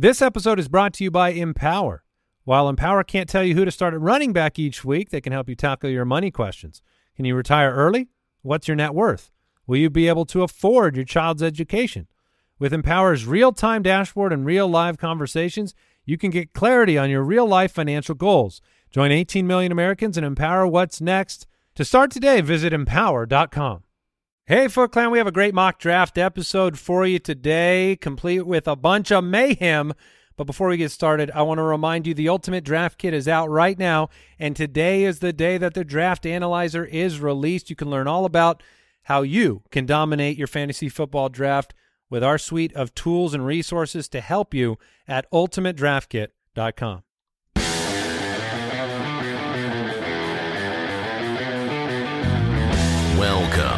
This episode is brought to you by Empower. While Empower can't tell you who to start at running back each week, they can help you tackle your money questions. Can you retire early? What's your net worth? Will you be able to afford your child's education? With Empower's real-time dashboard and real live conversations, you can get clarity on your real-life financial goals. Join 18 million Americans and empower what's next. To start today, visit empower.com. Hey, Foot Clan, we have a great mock draft episode for you today, complete with a bunch of mayhem. But before we get started, I want to remind you the Ultimate Draft Kit is out right now, and today is the day that the Draft Analyzer is released. You can learn all about how you can dominate your fantasy football draft with our suite of tools and resources to help you at ultimatedraftkit.com. Welcome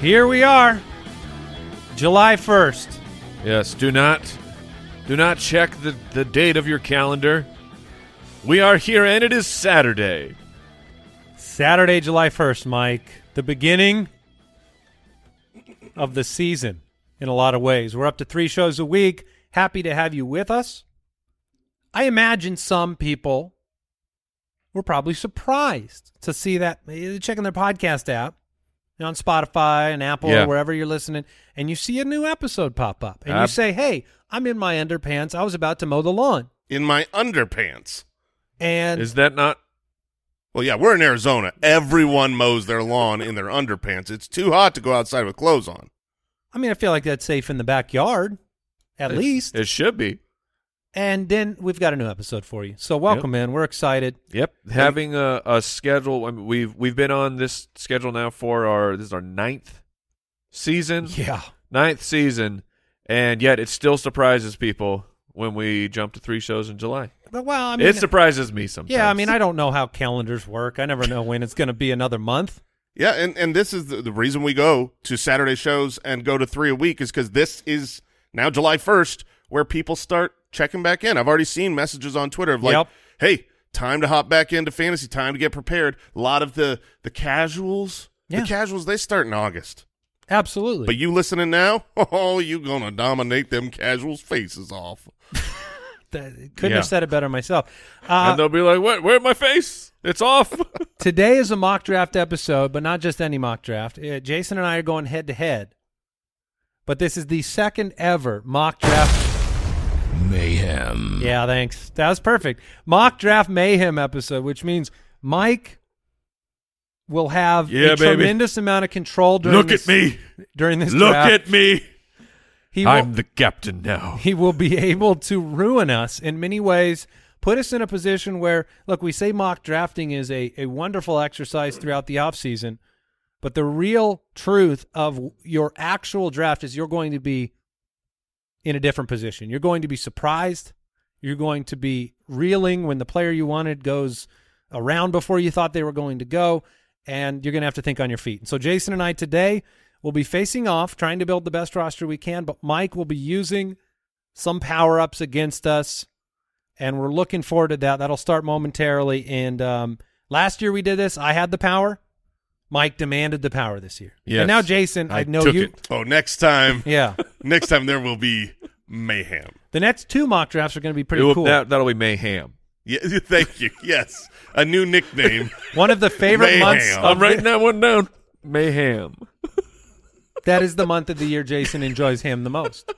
Here we are, July 1st. Yes, do not do not check the, the date of your calendar. We are here and it is Saturday. Saturday, July 1st, Mike. The beginning of the season in a lot of ways. We're up to three shows a week. Happy to have you with us. I imagine some people were probably surprised to see that checking their podcast app on Spotify and Apple Yeah. or wherever you're listening, and you see a new episode pop up, and you say, "Hey, I'm in my underpants. I was about to mow the lawn." in my underpants. And Is that not Well, yeah, we're in Arizona. Everyone mows their lawn in their underpants. It's too hot to go outside with clothes on. I mean, I feel like that's safe in the backyard, at it- least. It should be. And then we've got a new episode for you. So welcome man. We're excited. Yep. Having a, a schedule I mean, we've we've been on this schedule now for our this is our ninth season. Yeah. Ninth season. And yet it still surprises people when we jump to three shows in July. But well, I mean, it surprises me sometimes. yeah, I mean, I don't know how calendars work. I never know when it's going to be another month. Yeah, and, and this is the, the reason we go to Saturday shows and go to three a week is because this is now July 1st where people start checking back in. I've already seen messages on Twitter of like, Yep. hey, time to hop back into fantasy, time to get prepared. A lot of the, the casuals, Yeah. the casuals, they start in August. Absolutely. But you listening now, oh, you going to dominate them casuals' faces off. Th- couldn't Yeah. have said it better myself. Uh, and they'll be like, "What? Where's my face? It's off." today is a mock draft episode, but not just any mock draft. Uh, Jason and I are going head to head. But this is the second ever mock draft. Mayhem. Yeah, thanks. That was perfect. Mock draft mayhem episode, which means Mike will have Yeah, a baby. tremendous amount of control during Look this, at me. during this Look draft. at me. He will- I'm the captain now. he will be able to ruin us in many ways, put us in a position where, look, we say mock drafting is a, a wonderful exercise throughout the offseason, but the real truth of your actual draft is you're going to be in a different position. You're going to be surprised. You're going to be reeling when the player you wanted goes around before you thought they were going to go, and you're going to have to think on your feet. And so Jason and I today will be facing off, trying to build the best roster we can, but Mike will be using some power ups against us, and we're looking forward to that. That'll start momentarily. And um, last year we did this. I had the power. Mike demanded the power this year. Yes. And now Jason, I, I know took you. it. Oh, next time, Yeah. next time there will be mayhem. The next two mock drafts are going to be pretty will- cool. That, that'll be mayhem. Yeah, thank you. Yes, a new nickname. One of the favorite Mayhem. months. I'm Of I'm writing that one down. Mayhem. that is the month of the year Jason enjoys him the most.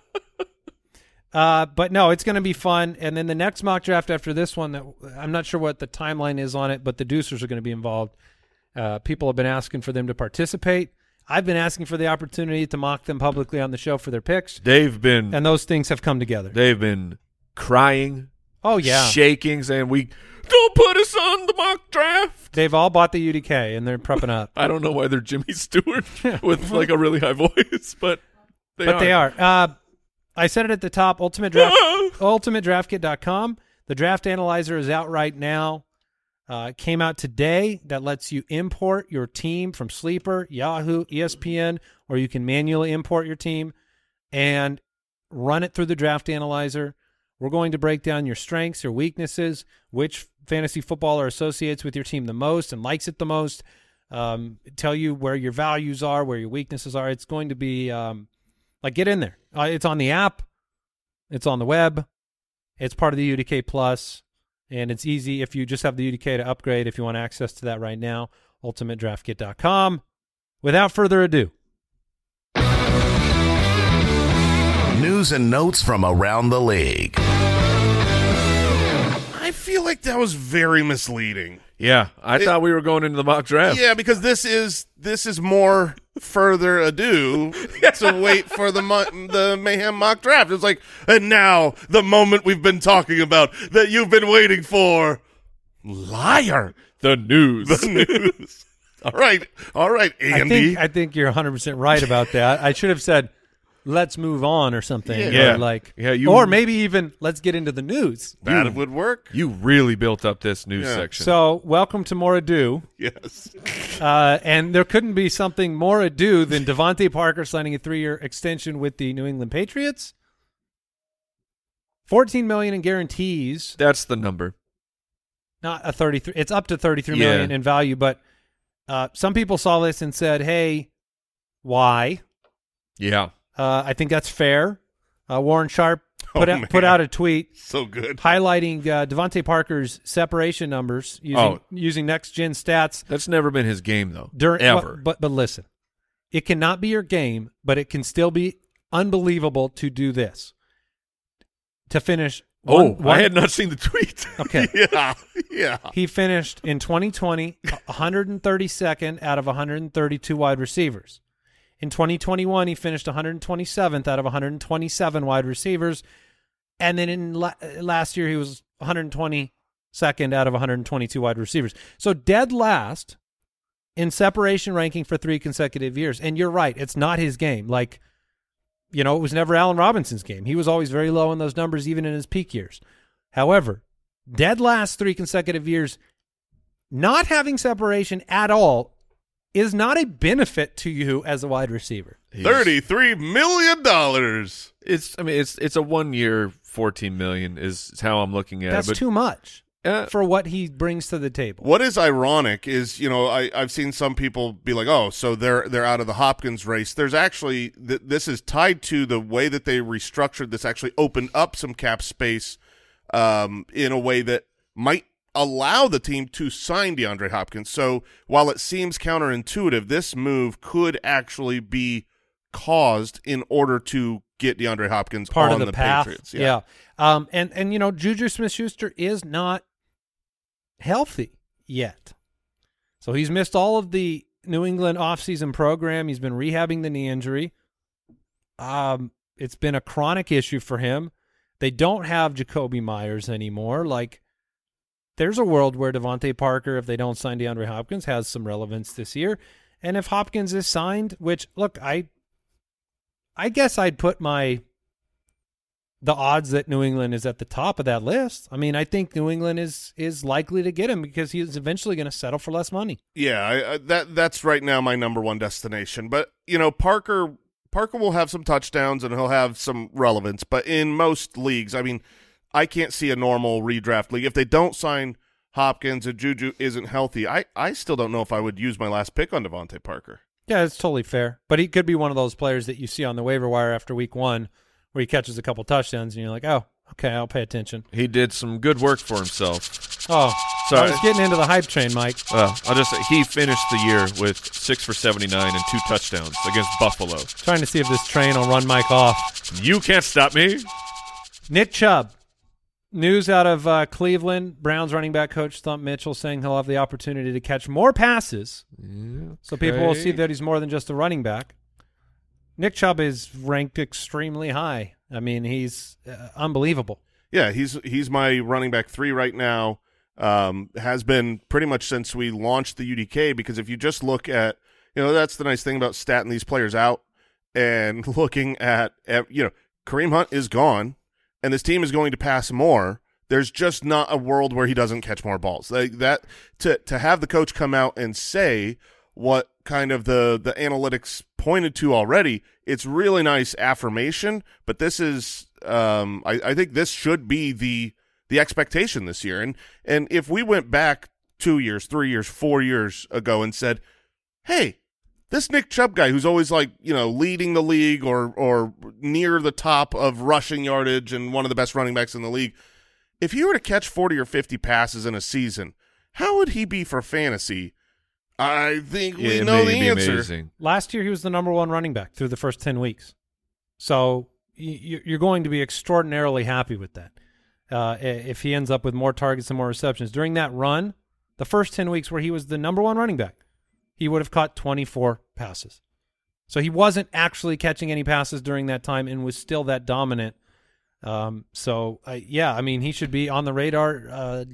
Uh, but no, it's going to be fun. And then the next mock draft after this one, that I'm not sure what the timeline is on it, but the Deucers are going to be involved. Uh, people have been asking for them to participate. I've been asking for the opportunity to mock them publicly on the show for their picks, They've been and those things have come together. they've been crying, oh yeah, shaking, saying we don't put us on the mock draft. they've all bought the UDK and they're prepping up. I don't know why they're Jimmy Stewart with like a really high voice, but they but are. they are. Uh, I said it at the top. Ultimate draft, ultimatedraftkit.com. The draft analyzer is out right now. Uh, came out today that lets you import your team from Sleeper, Yahoo, ESPN, or you can manually import your team and run it through the draft analyzer. We're going to break down your strengths, your weaknesses, which fantasy footballer associates with your team the most and likes it the most. Um, tell you where your values are, where your weaknesses are. It's going to be um, like get in there. Uh, it's on the app, it's on the web, it's part of the UDK Plus, and it's easy if you just have the UDK to upgrade. If you want access to that right now, ultimatedraftkit.com. Without further ado, News and notes from around the league. I feel like that was very misleading. Yeah, I It- thought we were going into the mock draft. Yeah, because this is this is more further ado to wait for the mo- the mayhem mock draft. It's like, and now the moment we've been talking about that you've been waiting for. Liar. The news. The news. all right, all right, I Andy. think I think you're 100 percent right about that. I should have said, "Let's move on" or something. Yeah. or like, Yeah, you- or maybe even let's get into the news. that would work. you really built up this news Yeah. section. So, welcome to more ado. Yes. Uh, and there couldn't be something more ado than DeVante Parker signing a three-year extension with the New England Patriots. 14 million in guarantees, That's the number. not a 33. It's up to 33 million Yeah. in value, but uh, some people saw this and said, "Hey, why?" Yeah. Uh, I think that's fair. Uh, Warren Sharp Oh, put out, man. put out a tweet So good. highlighting uh, DeVante Parker's separation numbers using Oh. using next gen stats That's never been his game though. during ever. But, but but listen, it cannot be your game, but it can still be unbelievable to do this. To finish, oh, one- one- I had not seen the tweet. okay. Yeah. Yeah. He finished in 2020 132nd out of 132 wide receivers. In 2021, he finished 127th out of 127 wide receivers, and then in la- uh, last year he was 122nd out of 122 wide receivers. So dead last in separation ranking for three consecutive years. And you're right, it's not his game. Like, you know, it was never Allen Robinson's game. He was always very low in those numbers, even in his peak years. However, dead last three consecutive years, not having separation at all is not a benefit to you as a wide receiver. Thirty-three million dollars. It's I mean it's it's a one year fourteen million is, is how I'm looking at That's it. But too much uh, for what he brings to the table. What is ironic is, you know, I, I've seen some people be like, "Oh, so they're they're out of the Hopkins race." There's actually th- this is tied to the way that they restructured this. Actually, opened up some cap space um, in a way that might allow the team to sign DeAndre Hopkins. So while it seems counterintuitive, this move could actually be caused in order to get DeAndre Hopkins Part on of the, path. Patriots. Yeah. Um, and, and, you know, Juju Smith Schuster is not healthy yet. So he's missed all of the New England offseason program. He's been rehabbing the knee injury. Um, it's been a chronic issue for him. They don't have Jakobi Meyers anymore. Like, there's a world where DeVante Parker, if they don't sign DeAndre Hopkins, has some relevance this year. And if Hopkins is signed, which look, I I guess I'd put my the odds that New England is at the top of that list. I mean, I think New England is is likely to get him because he's eventually going to settle for less money. Yeah, I, I, that that's right now my number one destination. But you know, Parker Parker will have some touchdowns and he'll have some relevance. But in most leagues, I mean, I can't see a normal redraft league if they don't sign Hopkins and Juju isn't healthy. I I still don't know if I would use my last pick on DeVante Parker. Yeah, it's totally fair. But he could be one of those players that you see on the waiver wire after week one where he catches a couple touchdowns and you're like, oh, okay, I'll pay attention. he did some good work for himself. Oh, Sorry. I was getting into the hype train, Mike. Uh, I'll just say he finished the year with six for seventy nine and two touchdowns against Buffalo. Trying to see if this train will run Mike off. You can't stop me. Nick Chubb. News out of uh, Cleveland. Browns running back coach Stump Mitchell saying he'll have the opportunity to catch more passes. So people will see that he's more than just a running back. Nick Chubb is ranked extremely high. I mean, he's uh, unbelievable. Yeah, he's he's my running back three right now. Um, has been pretty much since we launched the UDK because if you just look at, you know, that's the nice thing about statting these players out and looking at you know, Kareem Hunt is gone, and this team is going to pass more. There's just not a world where he doesn't catch more balls. Like that to to have the coach come out and say what kind of the the analytics pointed to already. It's really nice affirmation, but this is um, I, I think this should be the the expectation this year. And and if we went back two years, three years, four years ago and said, "Hey, this Nick Chubb guy who's always like you know leading the league or or near the top of rushing yardage and one of the best running backs in the league, if he were to catch forty or fifty passes in a season, how would he be for fantasy?" I think we Yeah, know the answer. Amazing. Last year, he was the number one running back through the first 10 weeks. So y- y- you're going to be extraordinarily happy with that uh, if he ends up with more targets and more receptions. During that run, the first 10 weeks where he was the number one running back, he would have caught 24 passes. So he wasn't actually catching any passes during that time and was still that dominant. Um, so, uh, yeah, I mean, he should be on the radar. Uh,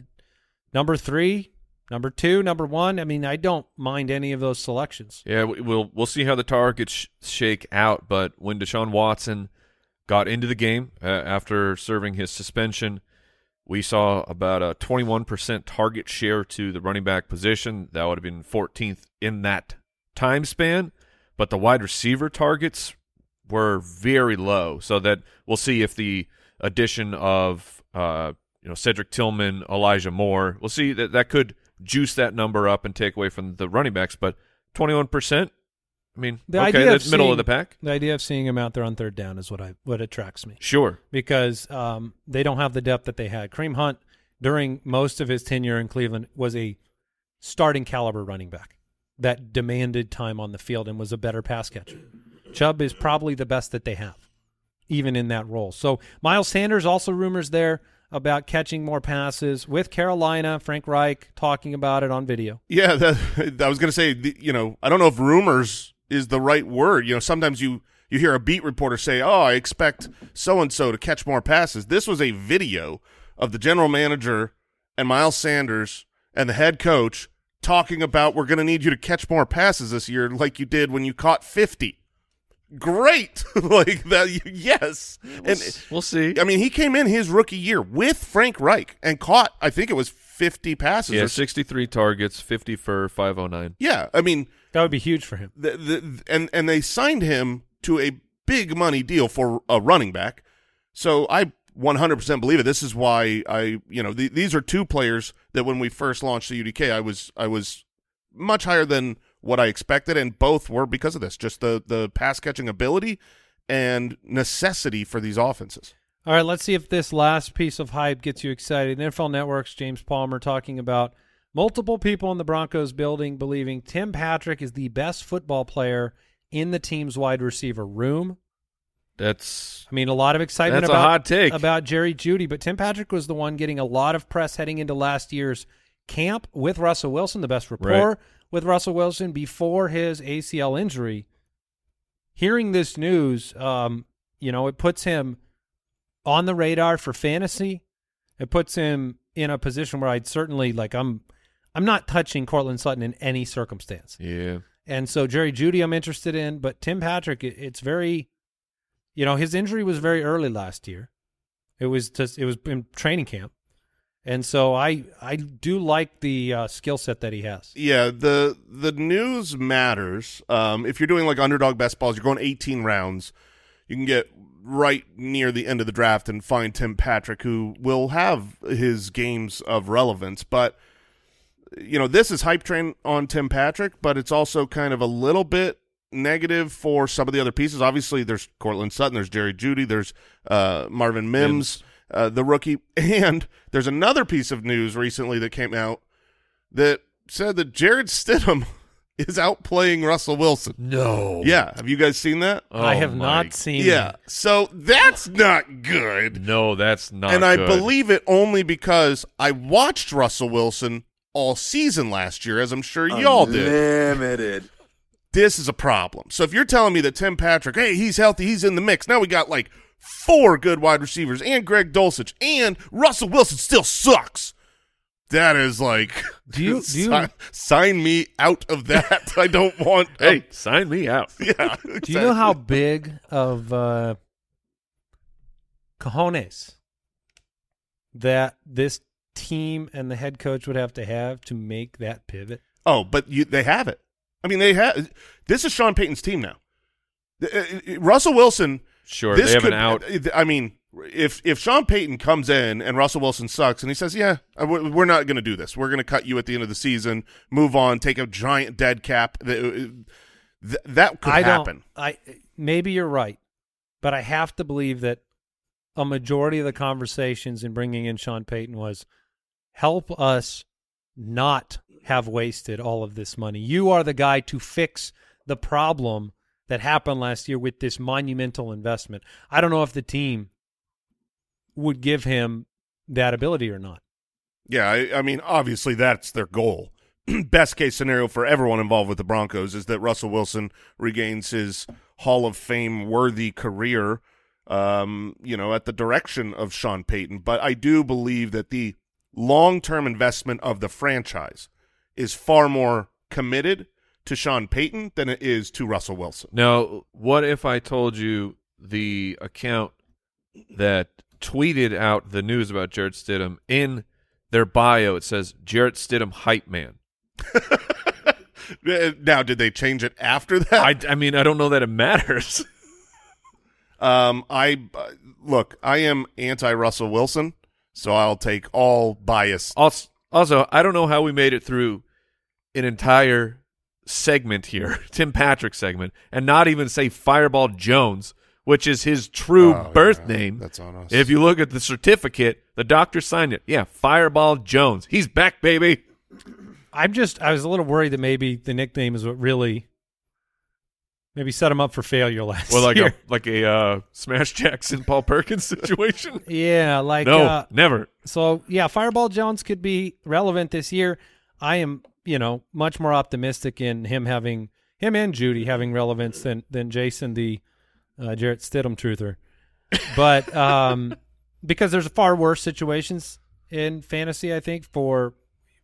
number three, number two, number one. I mean, I don't mind any of those selections. Yeah, we- we'll we'll see how the targets sh- shake out. But when Deshaun Watson got into the game uh, after serving his suspension, we saw about a 21% target share to the running back position. That would have been 14th in that time span. But the wide receiver targets were very low. So that we'll see if the addition of uh, you know Cedric Tillman, Elijah Moore, we'll see that that could juice that number up and take away from the running backs. But 21%, I mean, The okay, idea of that's middle seeing- of the pack. The idea of seeing him out there on third down is what I what attracts me Sure. because um, they don't have the depth that they had. Kareem Hunt during most of his tenure in Cleveland was a starting caliber running back that demanded time on the field and was a better pass catcher. Chubb is probably the best that they have, even in that role. So Miles Sanders also rumors there about catching more passes with Carolina. Frank Reich talking about it on video. Yeah, that, I was going to say, you know, I don't know if rumors is the right word. You know, sometimes you you hear a beat reporter say, "Oh, I expect so and so to catch more passes." This was a video of the general manager and Miles Sanders and the head coach talking about we're going to need you to catch more passes this year, like you did when you caught fifty. Great, like that. Yes, and We'll see. I mean, he came in his rookie year with Frank Reich and caught, I think it was fifty passes. Yeah, or 63 targets, 50 for 509. yeah, I mean. That would be huge for him. the, the, and and they signed him to a big money deal for a running back. So I 100% believe it. This is why I, you know, the, these are two players that when we first launched the UDK, I was I was much higher than what I expected, and both were because of this, just the the pass catching ability and necessity for these offenses. All right, let's see if this last piece of hype gets you excited. NFL Network's James Palmer talking about multiple people in the Broncos building believing Tim Patrick is the best football player in the team's wide receiver room. That's I mean, a lot of excitement That's a about hot take. about Jerry Jeudy, but Tim Patrick was the one getting a lot of press heading into last year's camp with Russell Wilson, the best rapport Right. with Russell Wilson before his ACL injury. Hearing this news, um, you know, it puts him on the radar for fantasy. It puts him in a position where I'd certainly like I'm I'm not touching Courtland Sutton in any circumstance. yeah. And so Jerry Jeudy, I'm interested in, but Tim Patrick, it, it's very, you know, his injury was very early last year. It was just, it was in training camp, and so I I do like the uh, skill set that he has. Yeah, the the news matters. Um, if you're doing like underdog best balls, you're going 18 rounds. You can get right near the end of the draft and find Tim Patrick, who will have his games of relevance. But you know, this is hype train on Tim Patrick, but it's also kind of a little bit negative for some of the other pieces. Obviously, there's Courtland Sutton, there's Jerry Jeudy, there's uh, Marvin Mims, uh, the rookie, and there's another piece of news recently that came out that said that Jarrett Stidham is outplaying Russell Wilson. No. Yeah, have you guys seen that? Oh I have my- not seen. yeah, so that's not good. No, that's not and I good. believe it only because I watched Russell Wilson all season last year, as I'm sure y'all did. Limited. This is a problem. So if you're telling me that Tim Patrick, hey, he's healthy, he's in the mix. Now we got like four good wide receivers and Greg Dulcich and Russell Wilson still sucks. That is like Do you- do you- si- sign me out of that? I don't want Hey, sign me out. yeah. Do you know how big of uh, cojones that this team and the head coach would have to have to make that pivot? Oh, but you, they have it. I mean, they have. This is Sean Payton's team now. Uh, uh, Russell Wilson. Sure, this they have could, an out. I mean, if if Sean Payton comes in and Russell Wilson sucks and he says, "Yeah, uh, we're not going to do this. We're going to cut you at the end of the season, move on, take a giant dead cap." That, that could I happen. I maybe you're right, but I have to believe that a majority of the conversations in bringing in Sean Payton was help us not have wasted all of this money. You are the guy to fix the problem that happened last year with this monumental investment. I don't know if the team would give him that ability or not. Yeah, I, I mean, obviously that's their goal. Best case scenario for everyone involved with the Broncos is that Russell Wilson regains his Hall of Fame worthy career, um, you know, at the direction of Sean Payton. But I do believe that the long term investment of the franchise is far more committed to Sean Payton than it is to Russell Wilson. Now, what if I told you the account that tweeted out the news about Jarrett Stidham in their bio? It says Jarrett Stidham hype man. now, did they change it after that? I, I mean, I don't know that it matters. um, I uh, look, I am anti Russell Wilson, so I'll take all bias. Also, also, I don't know how we made it through an entire segment here, Tim Patrick segment, and not even say Fireball Jones, which is his true Oh, birth yeah, name. That's on us. If you look at the certificate, the doctor signed it. Yeah, Fireball Jones. He's back, baby. I'm just I was a little worried that maybe the nickname is what really maybe set him up for failure last Well, like year. a like a uh, Smash Jackson Paul Perkins situation. yeah, like no, uh, never. So yeah, Fireball Jones could be relevant this year. I am, you know, much more optimistic in him having him and Jeudy having relevance than than Jason the uh, Jarrett Stidham truther. But um, because there's far worse situations in fantasy, I think for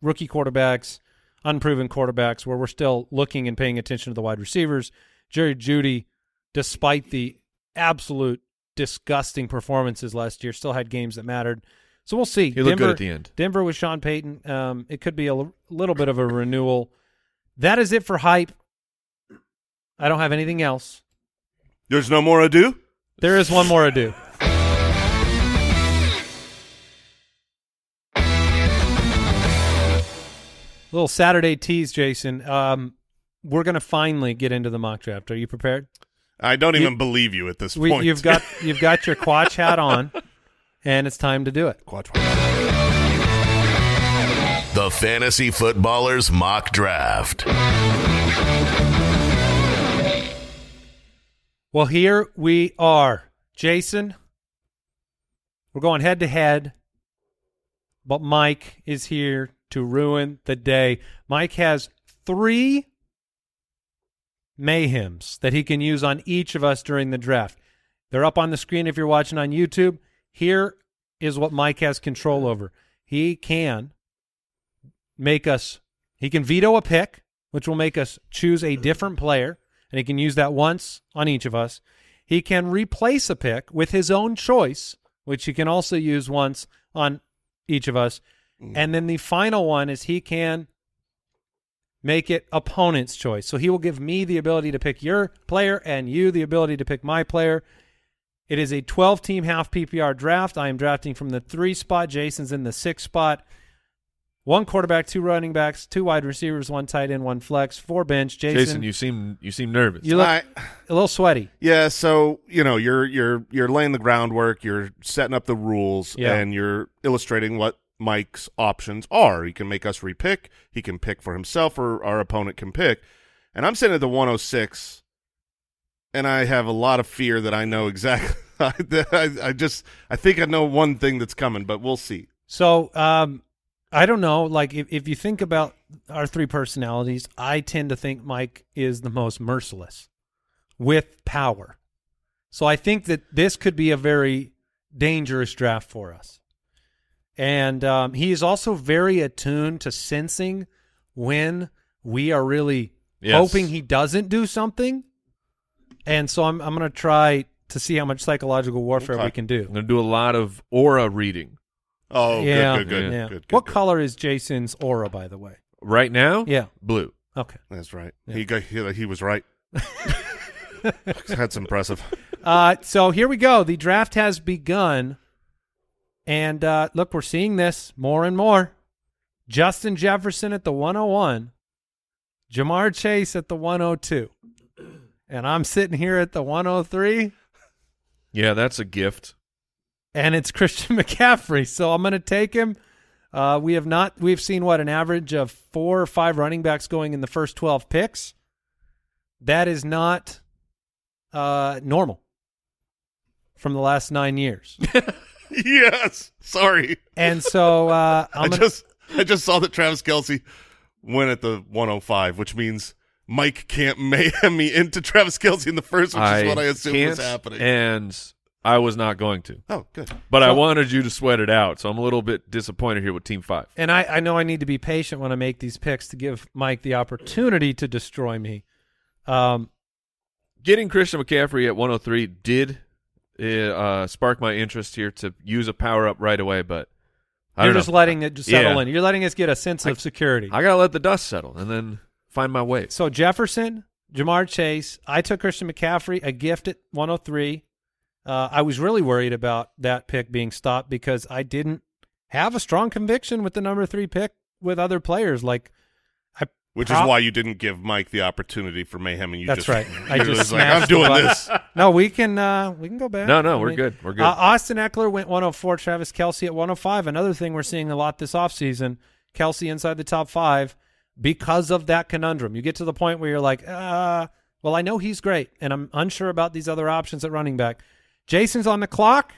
rookie quarterbacks, unproven quarterbacks, where we're still looking and paying attention to the wide receivers. Jerry Jeudy, despite the absolute disgusting performances last year, still had games that mattered. So we'll see. He looked Denver, good at the end. Denver with Sean Payton. Um, it could be a l- little bit of a renewal. That is it for hype. I don't have anything else. There's no more ado. There is one more ado. Little Saturday tease, Jason. Um, we're going to finally get into the mock draft. Are you prepared? I don't You- even believe you at this We, point. you've got you've got your Quatch hat on, and it's time to do it. The Fantasy Footballers Mock Draft. Well, here we are, Jason. We're going head to head, but Mike is here to ruin the day. Mike has three mayhems that he can use on each of us during the draft. They're up on the screen if you're watching on YouTube. Here is what Mike has control over. He can make us, he can veto a pick, which will make us choose a different player, and he can use that once on each of us. He can replace a pick with his own choice, which he can also use once on each of us. Hmm. And then the final one is he can make it opponent's choice. So he will give me the ability to pick your player and you the ability to pick my player. It is a 12 team half PPR draft. I am drafting from the three spot. Jason's in the six spot. One quarterback, two running backs, two wide receivers, one tight end, one flex, four bench. Jason, Jason, you seem you seem nervous. you look I- a little sweaty. Yeah, so you know you're you're you're laying the groundwork, you're setting up the rules, Yeah. and you're illustrating what Mike's options are. He can make us repick, he can pick for himself, or our opponent can pick. And I'm sitting at the 106, and I have a lot of fear that I know exactly. I, I just I think I know one thing that's coming, but we'll see. So, um, I don't know. Like, if, if you think about our three personalities, I tend to think Mike is the most merciless with power. So I think that this could be a very dangerous draft for us. And um, he is also very attuned to sensing when we are really Yes. hoping he doesn't do something. And so I'm I'm going to try to see how much psychological warfare Okay. we can do. I'm going to do a lot of aura reading. Oh, yeah, good, good, good, yeah. good, good. what good. color is Jason's aura, by the way? Right now, Yeah. blue. Okay. That's right. Yeah. He got he, he was right. That's impressive. Uh, so here we go. The draft has begun, and uh, look, we're seeing this more and more. Justin Jefferson at the 101, Ja'Marr Chase at the 102, and I'm sitting here at the 103, Yeah, that's a gift. and it's Christian McCaffrey. So I'm going to take him. Uh, we have not. We've seen what an average of four or five running backs going in the first 12 picks. That is not uh, normal from the last nine years. yes. Sorry. And so uh, i gonna, just I just saw that Travis Kelce went at the 105, which means Mike can't mayhem me into Travis Kelce in the first, which is what I assumed was happening. And I was not going to. oh, good. But I wanted you to sweat it out, so I'm a little bit disappointed here with Team 5. and I, I know I need to be patient when I make these picks to give Mike the opportunity to destroy me. Um, Getting Christian McCaffrey at 103 did uh, spark my interest here to use a power up right away, but I you're don't just know. letting it just settle Yeah. in. You're letting us get a sense of security. I gotta let the dust settle and then find my way. so Jefferson, Ja'Marr Chase. I took Christian McCaffrey, a gift at 103. Uh, I was really worried about that pick being stopped because I didn't have a strong conviction with the number three pick with other players. Like I Which Pro- is why you didn't give Mike the opportunity for mayhem, and you That's just right. I you're just like, I'm doing button." this. No, we can uh we can go back. No, no, I we're mean, good. We're good. Uh, Austin Ekeler went 104, Travis Kelce at 105. Another thing we're seeing a lot this offseason, Kelce inside the top 5 because of that conundrum. You get to the point where you're like, "Uh, well, I know he's great and I'm unsure about these other options at running back." Jason's on the clock.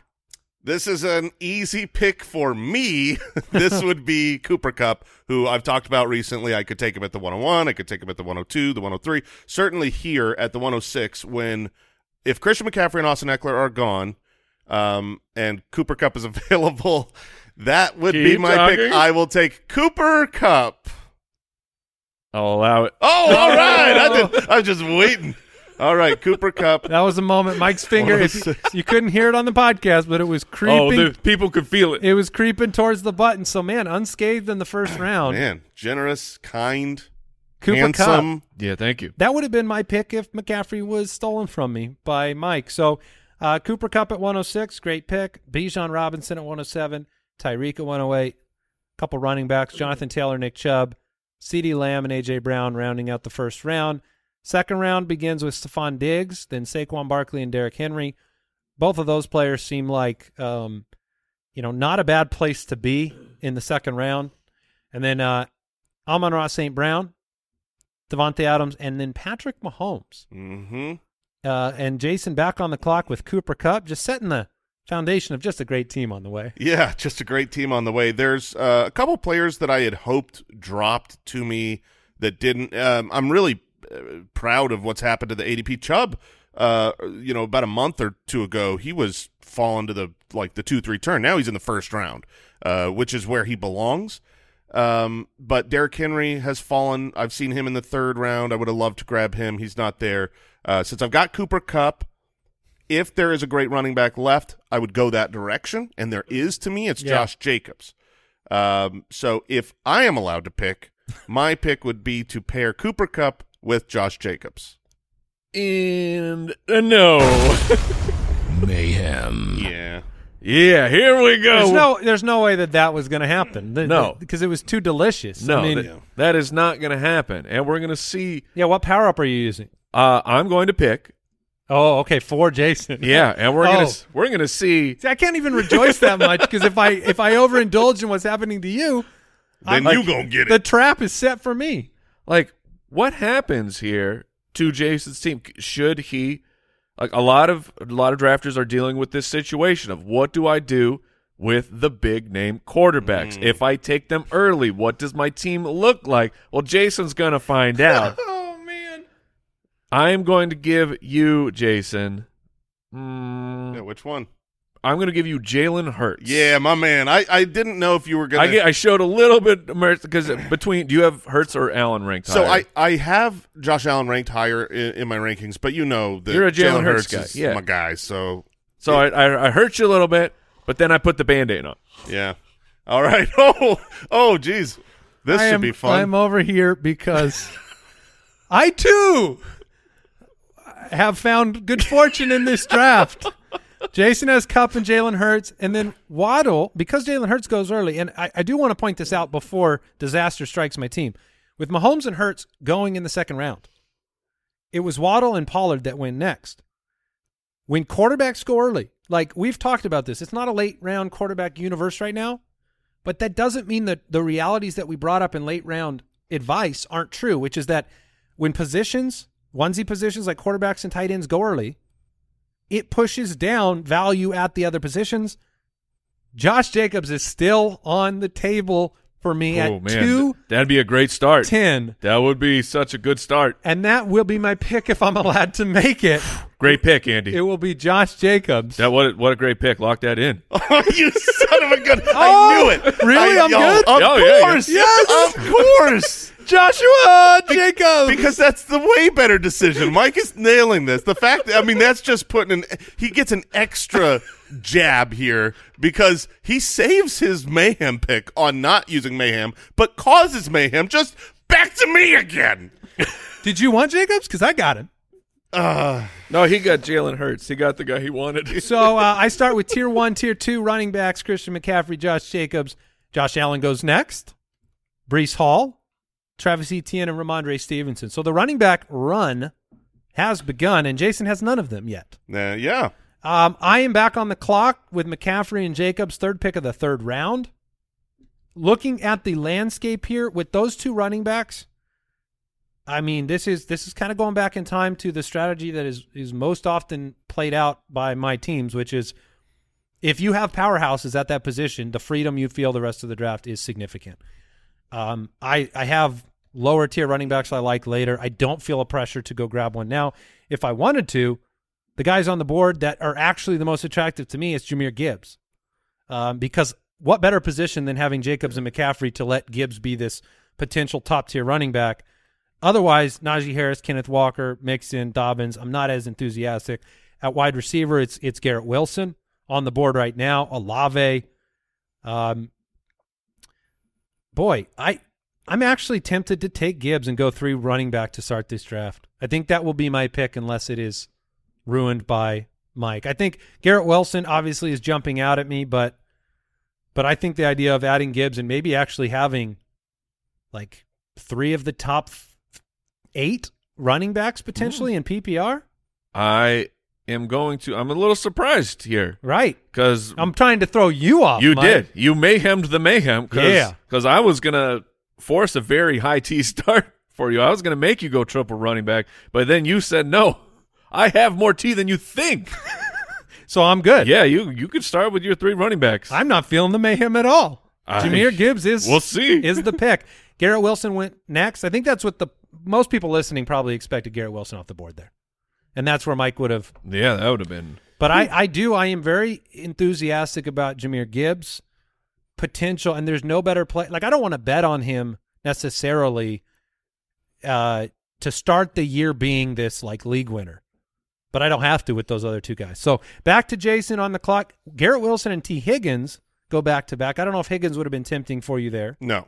This is an easy pick for me. this would be Cooper Kupp, who I've talked about recently. I could take him at the 101. I could take him at the 102, the 103. Certainly here at the 106 when if Christian McCaffrey and Austin Ekeler are gone um, and Cooper Kupp is available, that would be my talking. pick. I will take Cooper Kupp. I'll allow it. Oh, all right. I, did, I was just waiting. All right, Cooper Kupp. That was a moment Mike's finger if you, you couldn't hear it on the podcast, but it was creeping. Oh, the people could feel it. it was creeping towards the button. So man, unscathed in the first round. Man, generous, kind, Cooper Kupp. handsome. Yeah, thank you. That would have been my pick if McCaffrey was stolen from me by Mike. So uh, Cooper Kupp at 106, great pick. Bijan Robinson at 107, Tyreek at 108, couple running backs, Jonathan Taylor, Nick Chubb, CeeDee Lamb, and A.J. Brown rounding out the first round. Second round begins with Stefon Diggs, then Saquon Barkley and Derrick Henry. Both of those players seem like, um, you know, not a bad place to be in the second round. And then uh, Amon-Ra St. Brown, Davante Adams, and then Patrick Mahomes. Mm-hmm. Uh, and Jason back on the clock with Cooper Kupp, just setting the foundation of just a great team on the way. Yeah, just a great team on the way. There's uh, a couple players that I had hoped dropped to me that didn't. Um, I'm really uh, proud of what's happened to the ADP Chubb. Uh, you know, about a month or two ago, he was falling to the like the two three turn. Now he's in the first round, uh, which is where he belongs. Um, but Derrick Henry has fallen. I've seen him in the third round. I would have loved to grab him. He's not there. Uh, since I've got Cooper Kupp, if there is a great running back left, I would go that direction, and there is to me. It's Yeah. Josh Jacobs. Um, so if I am allowed to pick, my pick would be to pair Cooper Kupp with Josh Jacobs. And uh, no. Mayhem. Yeah, yeah, here we go. There's no, there's no way that that was going to happen. The- No. because it was too delicious. No, I mean, that- that is not going to happen. And we're going to see. yeah. What power up are you using? Uh, I'm going to pick. Oh, okay, for Jason. Yeah, and we're Oh. gonna we're gonna see. See, I can't even rejoice that much because if I if I overindulge in what's happening to you, then I'm- you gonna get it. the trap is set for me. like what happens here to Jason's team should he like a lot of a lot of drafters are dealing with this situation of what do I do with the big name quarterbacks mm-hmm. if I take them early what does my team look like well Jason's going to find out Oh man. I am going to give you Jason mm, Yeah, which one? I'm going to give you Jalen Hurts. Yeah, my man. I, I didn't know if you were gonna. I showed a little bit because between do you have Hurts or Allen ranked so higher? I, I have Josh Allen ranked higher in, in my rankings, but you know that You're a Jalen Jalen Hurts Hurts guy, is yeah. my guy. So so I, I I hurt you a little bit, but then I put the band-aid on. yeah. All right. Oh oh geez, this I should am, be fun. I'm over here because I too have found good fortune in this draft. Jason has Kupp and Jalen Hurts, and then Waddle because Jalen Hurts goes early. And I, I do want to point this out before disaster strikes my team. With Mahomes and Hurts going in the second round, it was Waddle and Pollard that went next. When quarterbacks go early, like we've talked about this, it's not a late round quarterback universe right now, but that doesn't mean that the realities that we brought up in late round advice aren't true, which is that when positions, onesie positions like quarterbacks and tight ends go early, it pushes down value at the other positions. Josh Jacobs is still on the table for me oh at man, two that'd be a great start. ten, That would be such a good start. and that will be my pick if I'm allowed to make it. Great pick, Andy. It will be Josh Jacobs. that what what a great pick. Lock that in. oh, you son of a gun! Oh, I knew it. really? I, I'm good? Of Oh, yeah, course. yeah. Yes! Of course. Joshua Jacobs. because that's the way better decision. Mike is nailing this. The fact, that, I mean, that's just putting an. He gets an extra jab here because he saves his mayhem pick on not using mayhem, but causes mayhem. Just back to me again. Did you want Jacobs? Because I got him. Uh, No, he got Jalen Hurts. He got the guy he wanted. So uh, I start with tier one, tier two running backs: Christian McCaffrey, Josh Jacobs, Josh Allen goes next, Breece Hall, Travis Etienne, and Rhamondre Stevenson. So the running back run has begun, and Jason has none of them yet. nah, yeah. Um, I am back on the clock with McCaffrey and Jacobs, third pick of the third round. Looking at the landscape here with those two running backs, I mean, this is this is kind of going back in time to the strategy that is is most often played out by my teams, which is if you have powerhouses at that position, the freedom you feel the rest of the draft is significant. Um, I I have lower tier running backs I like later. I don't feel a pressure to go grab one now. If I wanted to, the guys on the board that are actually the most attractive to me is Jahmyr Gibbs, um, because what better position than having Jacobs and McCaffrey to let Gibbs be this potential top tier running back? Otherwise, Najee Harris, Kenneth Walker, Mixon, Dobbins. I'm not as enthusiastic at wide receiver. It's it's Garrett Wilson on the board right now. Olave. Um, boy, I I'm actually tempted to take Gibbs and go three running back to start this draft. I think that will be my pick unless it is ruined by Mike. I think Garrett Wilson obviously is jumping out at me, but but I think the idea of adding Gibbs and maybe actually having like three of the top eight running backs potentially hmm. in PPR, I am going to. I'm a little surprised here right? because I'm trying to throw you off. you Mike. did. You mayhemmed the mayhem. Cause, Yeah. Because I was gonna force a very high T start for you. I was gonna make you go triple running back, but then you said no. I have more T than you think. So I'm good. yeah, you you could start with your three running backs. I'm not feeling the mayhem at all. I- Jahmyr Gibbs is We'll see. is the pick. Garrett Wilson went next. I think that's what the most people listening probably expected Garrett Wilson off the board there. And that's where Mike would have yeah, that would have been. but I, I do I am very enthusiastic about Jahmyr Gibbs potential and there's no better play like I don't want to bet on him necessarily uh to start the year being this like league winner. But I don't have to with those other two guys. So back to Jason on the clock. Garrett Wilson and Tee Higgins go back to back. I don't know if Higgins would have been tempting for you there. No.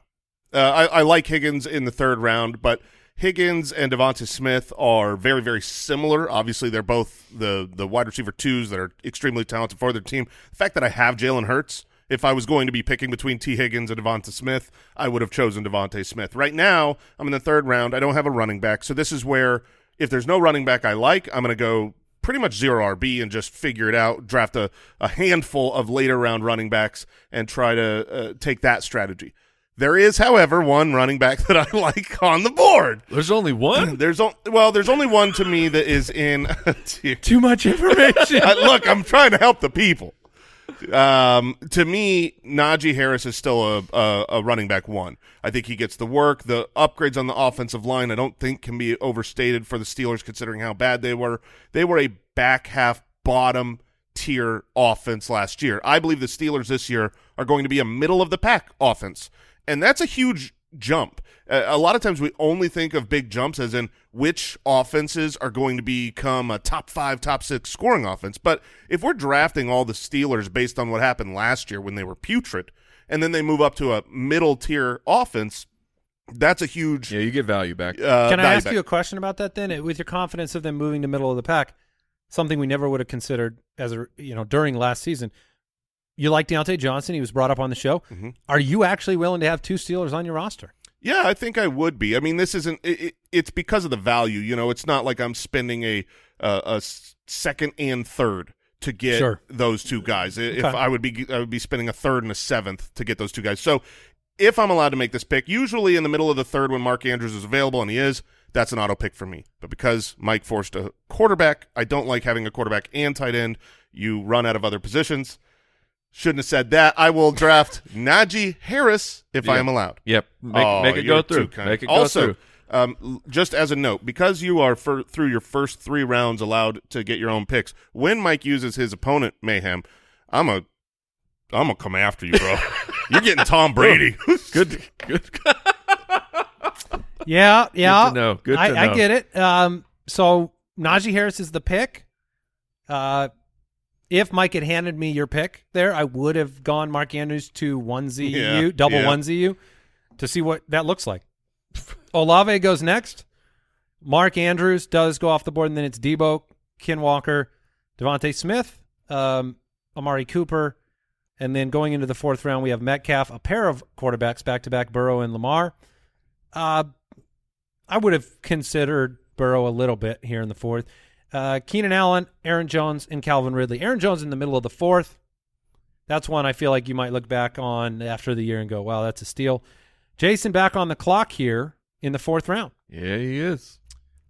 Uh, I, I like Higgins in the third round, but Higgins and DeVonta Smith are very, very similar. Obviously, they're both the the wide receiver twos that are extremely talented for their team. The fact that I have Jalen Hurts, if I was going to be picking between Tee Higgins and DeVonta Smith, I would have chosen DeVonta Smith. Right now, I'm in the third round. I don't have a running back, so this is where if there's no running back I like, I'm going to go pretty much zero RB and just figure it out, draft a, a handful of later round running backs and try to uh, take that strategy. There is, however, one running back that I like on the board. There's only one. There's o- well, there's only one to me that is in. tier- Too much information. Look, I'm trying to help the people. Um, to me, Najee Harris is still a, a a running back one. I think he gets the work. The upgrades on the offensive line, I don't think can be overstated for the Steelers, considering how bad they were. They were a back half bottom tier offense last year. I believe the Steelers this year are going to be a middle of the pack offense, and that's a huge jump. Uh, a lot of times we only think of big jumps as in which offenses are going to become a top five, top six scoring offense. But if we're drafting all the Steelers based on what happened last year when they were putrid, and then they move up to a middle tier offense, that's a huge. Yeah, you get value back. Uh, Can I ask back. you a question about that then? With your confidence of them moving to middle of the pack, something we never would have considered as a you know during last season. You like Diontae Johnson? He was brought up on the show. Mm-hmm. Are you actually willing to have two Steelers on your roster? Yeah, I think I would be. I mean, this isn't. It, it, it's because of the value. You know, it's not like I'm spending a uh, a second and third to get Sure. those two guys. If Okay. I would be, I would be spending a third and a seventh to get those two guys. So, if I'm allowed to make this pick, usually in the middle of the third when Mark Andrews is available, and he is, that's an auto pick for me. But because Mike forced a quarterback, I don't like having a quarterback and tight end. You run out of other positions. Shouldn't have said that. I will draft Najee Harris if I am allowed. Yep. Make, Oh, make it go through. Make it go also, through. um, just as a note, because you are fir- through your first three rounds allowed to get your own picks, when Mike uses his opponent mayhem, I'm a, I'm gonna come after you, bro. You're getting Tom Brady. Good. Good. Yeah, yeah. to know. Good I, to I know. get it. Um, so Najee Harris is the pick. Uh, if Mike had handed me your pick there, I would have gone Mark Andrews to onesie Yeah, you, double yeah. onesie you, to see what that looks like. Olave goes next. Mark Andrews does go off the board, and then it's Deebo, Ken Walker, DeVonta Smith, um, Amari Cooper, and then going into the fourth round, we have Metcalf, a pair of quarterbacks back to back, Burrow and Lamar. Uh, I would have considered Burrow a little bit here in the fourth. Uh, Keenan Allen, Aaron Jones, and Calvin Ridley. Aaron Jones in the middle of the fourth. That's one I feel like you might look back on after the year and go, wow, that's a steal. Jason back on the clock here in the fourth round. Yeah, he is.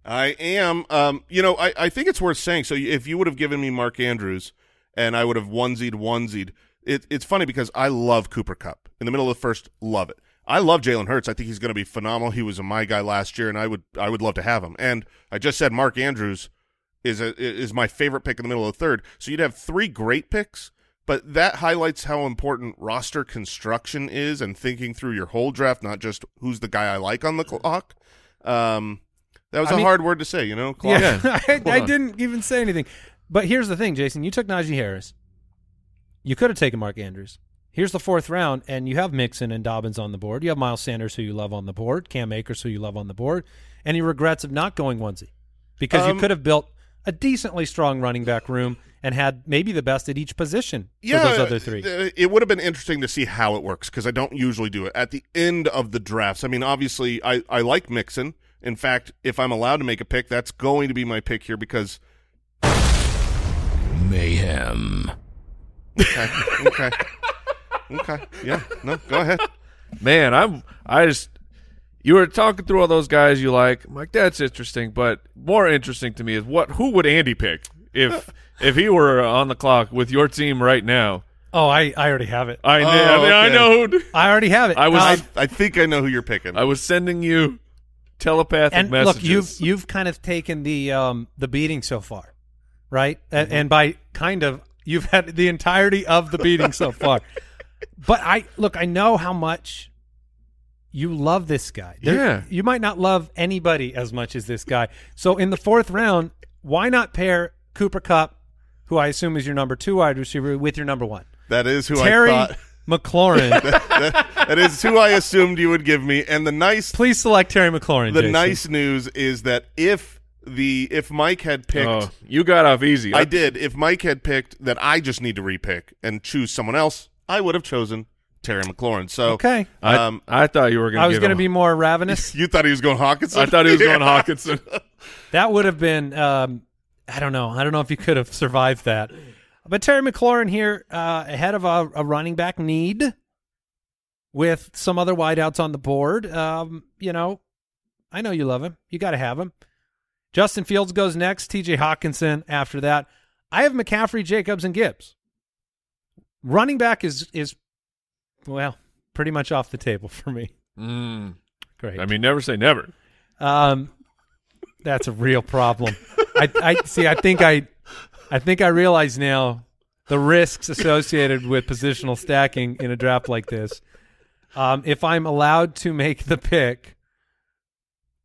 I am. Um, you know, I, I think it's worth saying. So if you would have given me Mark Andrews and I would have onesied onesied, it, it's funny because I love Cooper Kupp in the middle of the first. Love it. I love Jalen Hurts. I think he's going to be phenomenal. He was a my guy last year, and I would I would love to have him. And I just said Mark Andrews is a, is my favorite pick in the middle of the third. So you'd have three great picks, but that highlights how important roster construction is and thinking through your whole draft, not just who's the guy I like on the clock. Um, that was I a mean- hard word to say, you know. Clock. Yeah, I, I didn't even say anything. But here's the thing, Jason. You took Najee Harris. You could have taken Mark Andrews. Here's the fourth round, and you have Mixon and Dobbins on the board. You have Miles Sanders, who you love on the board, Cam Akers, who you love on the board. Any regrets of not going onesie? Because Um, you could have built a decently strong running back room and had maybe the best at each position yeah, for those other three. It would have been interesting to see how it works because I don't usually do it at the end of the drafts. I mean, obviously, I I like Mixon. In fact, if I'm allowed to make a pick, that's going to be my pick here because Mayhem. okay, okay, okay, yeah, no, go ahead. Man, I'm. I just. You were talking through all those guys you like. I'm like, that's interesting. But more interesting to me is what? Who would Andy pick if if he were on the clock with your team right now? oh, I, I already have it. I, Oh, I, mean, I okay. know. Who, I already have it. I was- Um, I I think I know who you're picking. I was sending you telepathic and messages. look, you've you've kind of taken the um the beating so far, right? A- Mm-hmm. And, by kind of, you've had the entirety of the beating so far. But I look, I know how much you love this guy. There- Yeah. you might not love anybody as much as this guy. So in the fourth round, why not pair Cooper Kupp, who I assume is your number two wide receiver, with your number one, that is who Terry I thought. McLaurin? that, that is who I assumed you would give me. And the nice Please select Terry McLaurin. the Jason. nice news is that if the if Mike had picked Oh, you got off easy. I did. If Mike had picked that I just need to repick and choose someone else, I would have chosen Terry McLaurin. So Okay. I, um, I thought you were going. I was going going to be more ravenous. you thought he was going Hockenson? I thought he was going Hockenson. That would have been um, I don't know. I don't know if you could have survived that. But Terry McLaurin here uh, ahead of a, a running back need with some other wideouts on the board. Um, you know, I know you love him. You got to have him. Justin Fields goes next. T.J. Hockenson after that. I have McCaffrey, Jacobs, and Gibbs. Running back is is well pretty much off the table for me. Mm, Great. I mean, never say never. Um, that's a real problem. I, I see. I think I, I think I realize now the risks associated with positional stacking in a draft like this. Um, if I'm allowed to make the pick,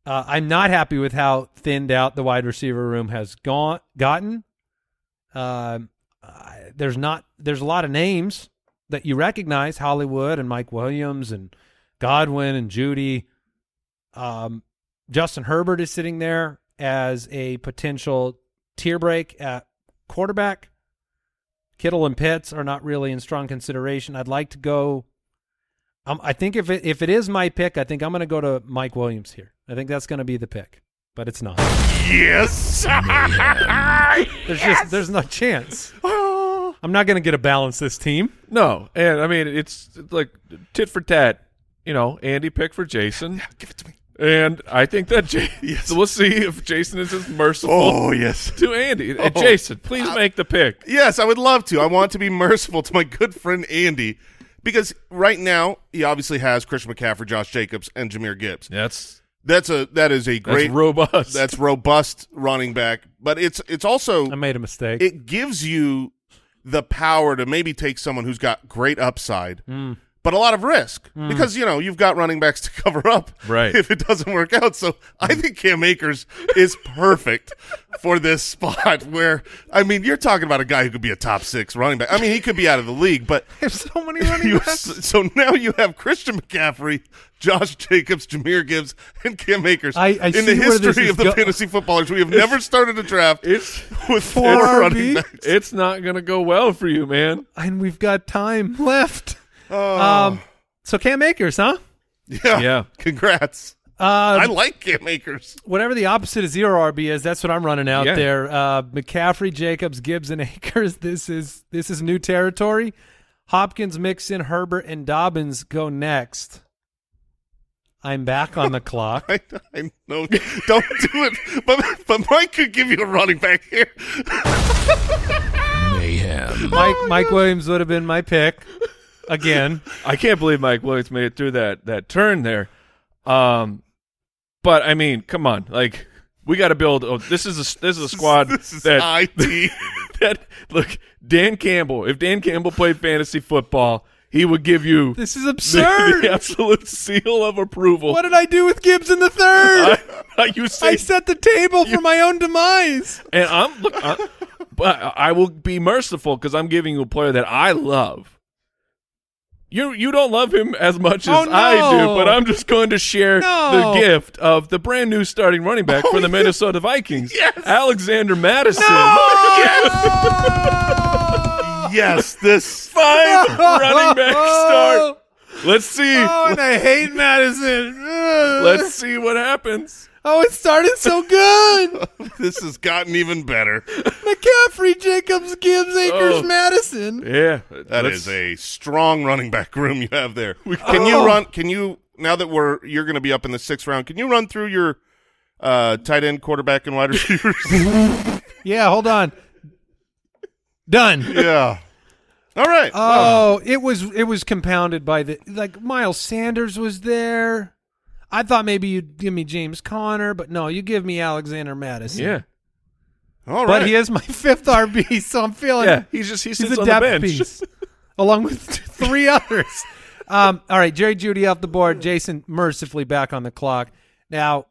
uh, I'm not happy with how thinned out the wide receiver room has gone gotten. Um, I- there's not there's a lot of names that you recognize Hollywood and Mike Williams and Godwin and Jeudy. Um, Justin Herbert is sitting there as a potential tier break at quarterback. Kittle and Pitts are not really in strong consideration. I'd like to go. Um, I think if it if it is my pick, I think I'm going to go to Mike Williams here. I think that's going to be the pick, but it's not. Yes. There's just there's no chance. I'm not going to get a balance this team. No, and I mean it's like tit for tat. You know, Andy pick for Jason, Yeah, Give it to me. and I think that J- so we'll see if Jason is as merciful Oh yes. to Andy. And Oh. Jason, please uh, make the pick. Yes, I would love to. I want to be merciful to my good friend Andy because right now he obviously has Christian McCaffrey, Josh Jacobs, and Jahmyr Gibbs. That's That's a that is a that's great robust. that's robust running back, but it's it's also I made a mistake. it gives you the power to maybe take someone who's got great upside, Mm. But a lot of risk hmm. because you know you've got running backs to cover up Right. if it doesn't work out. So I think Cam Akers is perfect for this spot. Where I mean, you're talking about a guy who could be a top six running back. I mean, he could be out of the league, but There's so many running you, backs. so now you have Christian McCaffrey, Josh Jacobs, Jahmyr Gibbs, and Cam Akers. I- I In see the where this history of the go- fantasy footballers, we have never started a draft it's with Four four running backs. it's not gonna go well for you, man. and we've got time left. Oh. Um, so Cam Akers, huh? yeah. Yeah. Congrats. Uh, I like Cam Akers. whatever the opposite of zero RB is, that's what I'm running out Yeah. there. Uh, McCaffrey, Jacobs, Gibbs, and Akers. This is this is new territory. Hopkins, Mixon, Herbert, and Dobbins go next. I'm back on the clock. I, I know. Don't do it. But but Mike could give you a running back here. Mayhem. Mike Mike Williams would have been my pick again. I can't believe Mike Williams made it through that that turn there. Um, but I mean, come on, like we got to build. Oh, this is a this is a squad This is that IT. that look Dan Campbell. If Dan Campbell played fantasy football, he would give you This is absurd. the absolute seal of approval. What did I do with Gibbs in the third? I, you say, I set the table for my own demise. and I'm look, I, but I will be merciful because I'm giving you a player that I love. You you don't love him as much as Oh, I do, but I'm just going to share No. the gift of the brand new starting running back for the oh, Minnesota Vikings, Yes. Alexander Mattison. yes, this. Five running back start. Let's see. Oh, and I hate Mattison. Let's see what happens. Oh, it started so good. This has gotten even better. McCaffrey, Jacobs, Gibbs, Akers, Oh. Mattison. Yeah, That is a strong running back room you have there. Can you Oh. run? Can you now that we're you're going to be up in the sixth round? Can you run through your uh, tight end, quarterback, and wide receivers? Yeah, hold on. Done. yeah. All right. Oh, it was it was compounded by the like Miles Sanders was there. I thought maybe you'd give me James Conner, but no, you give me Alexander Mattison. yeah, All right. But he is my fifth RB, so I'm feeling yeah. He's just he he's a on the bench. piece, along with three others. Um, all right, Jerry Jeudy off the board. Jason mercifully back on the clock. Now,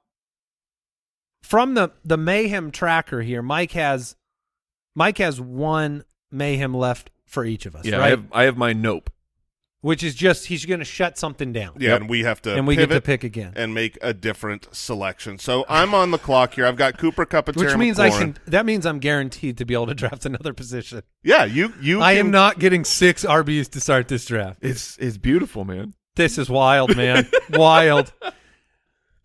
from the the mayhem tracker here, Mike has Mike has one mayhem left for each of us, Yeah, I have I have my nope. Which is just he's going to shut something down, yeah, and we have to and we get to pick again. and make a different selection. So I'm on the clock here. I've got Cooper Kupp and Which Terry means I can. That means I'm guaranteed to be able to draft another position. Yeah, you you. I can- am not getting six RBs to start this draft. It's it's beautiful, man. This is wild, man. wild.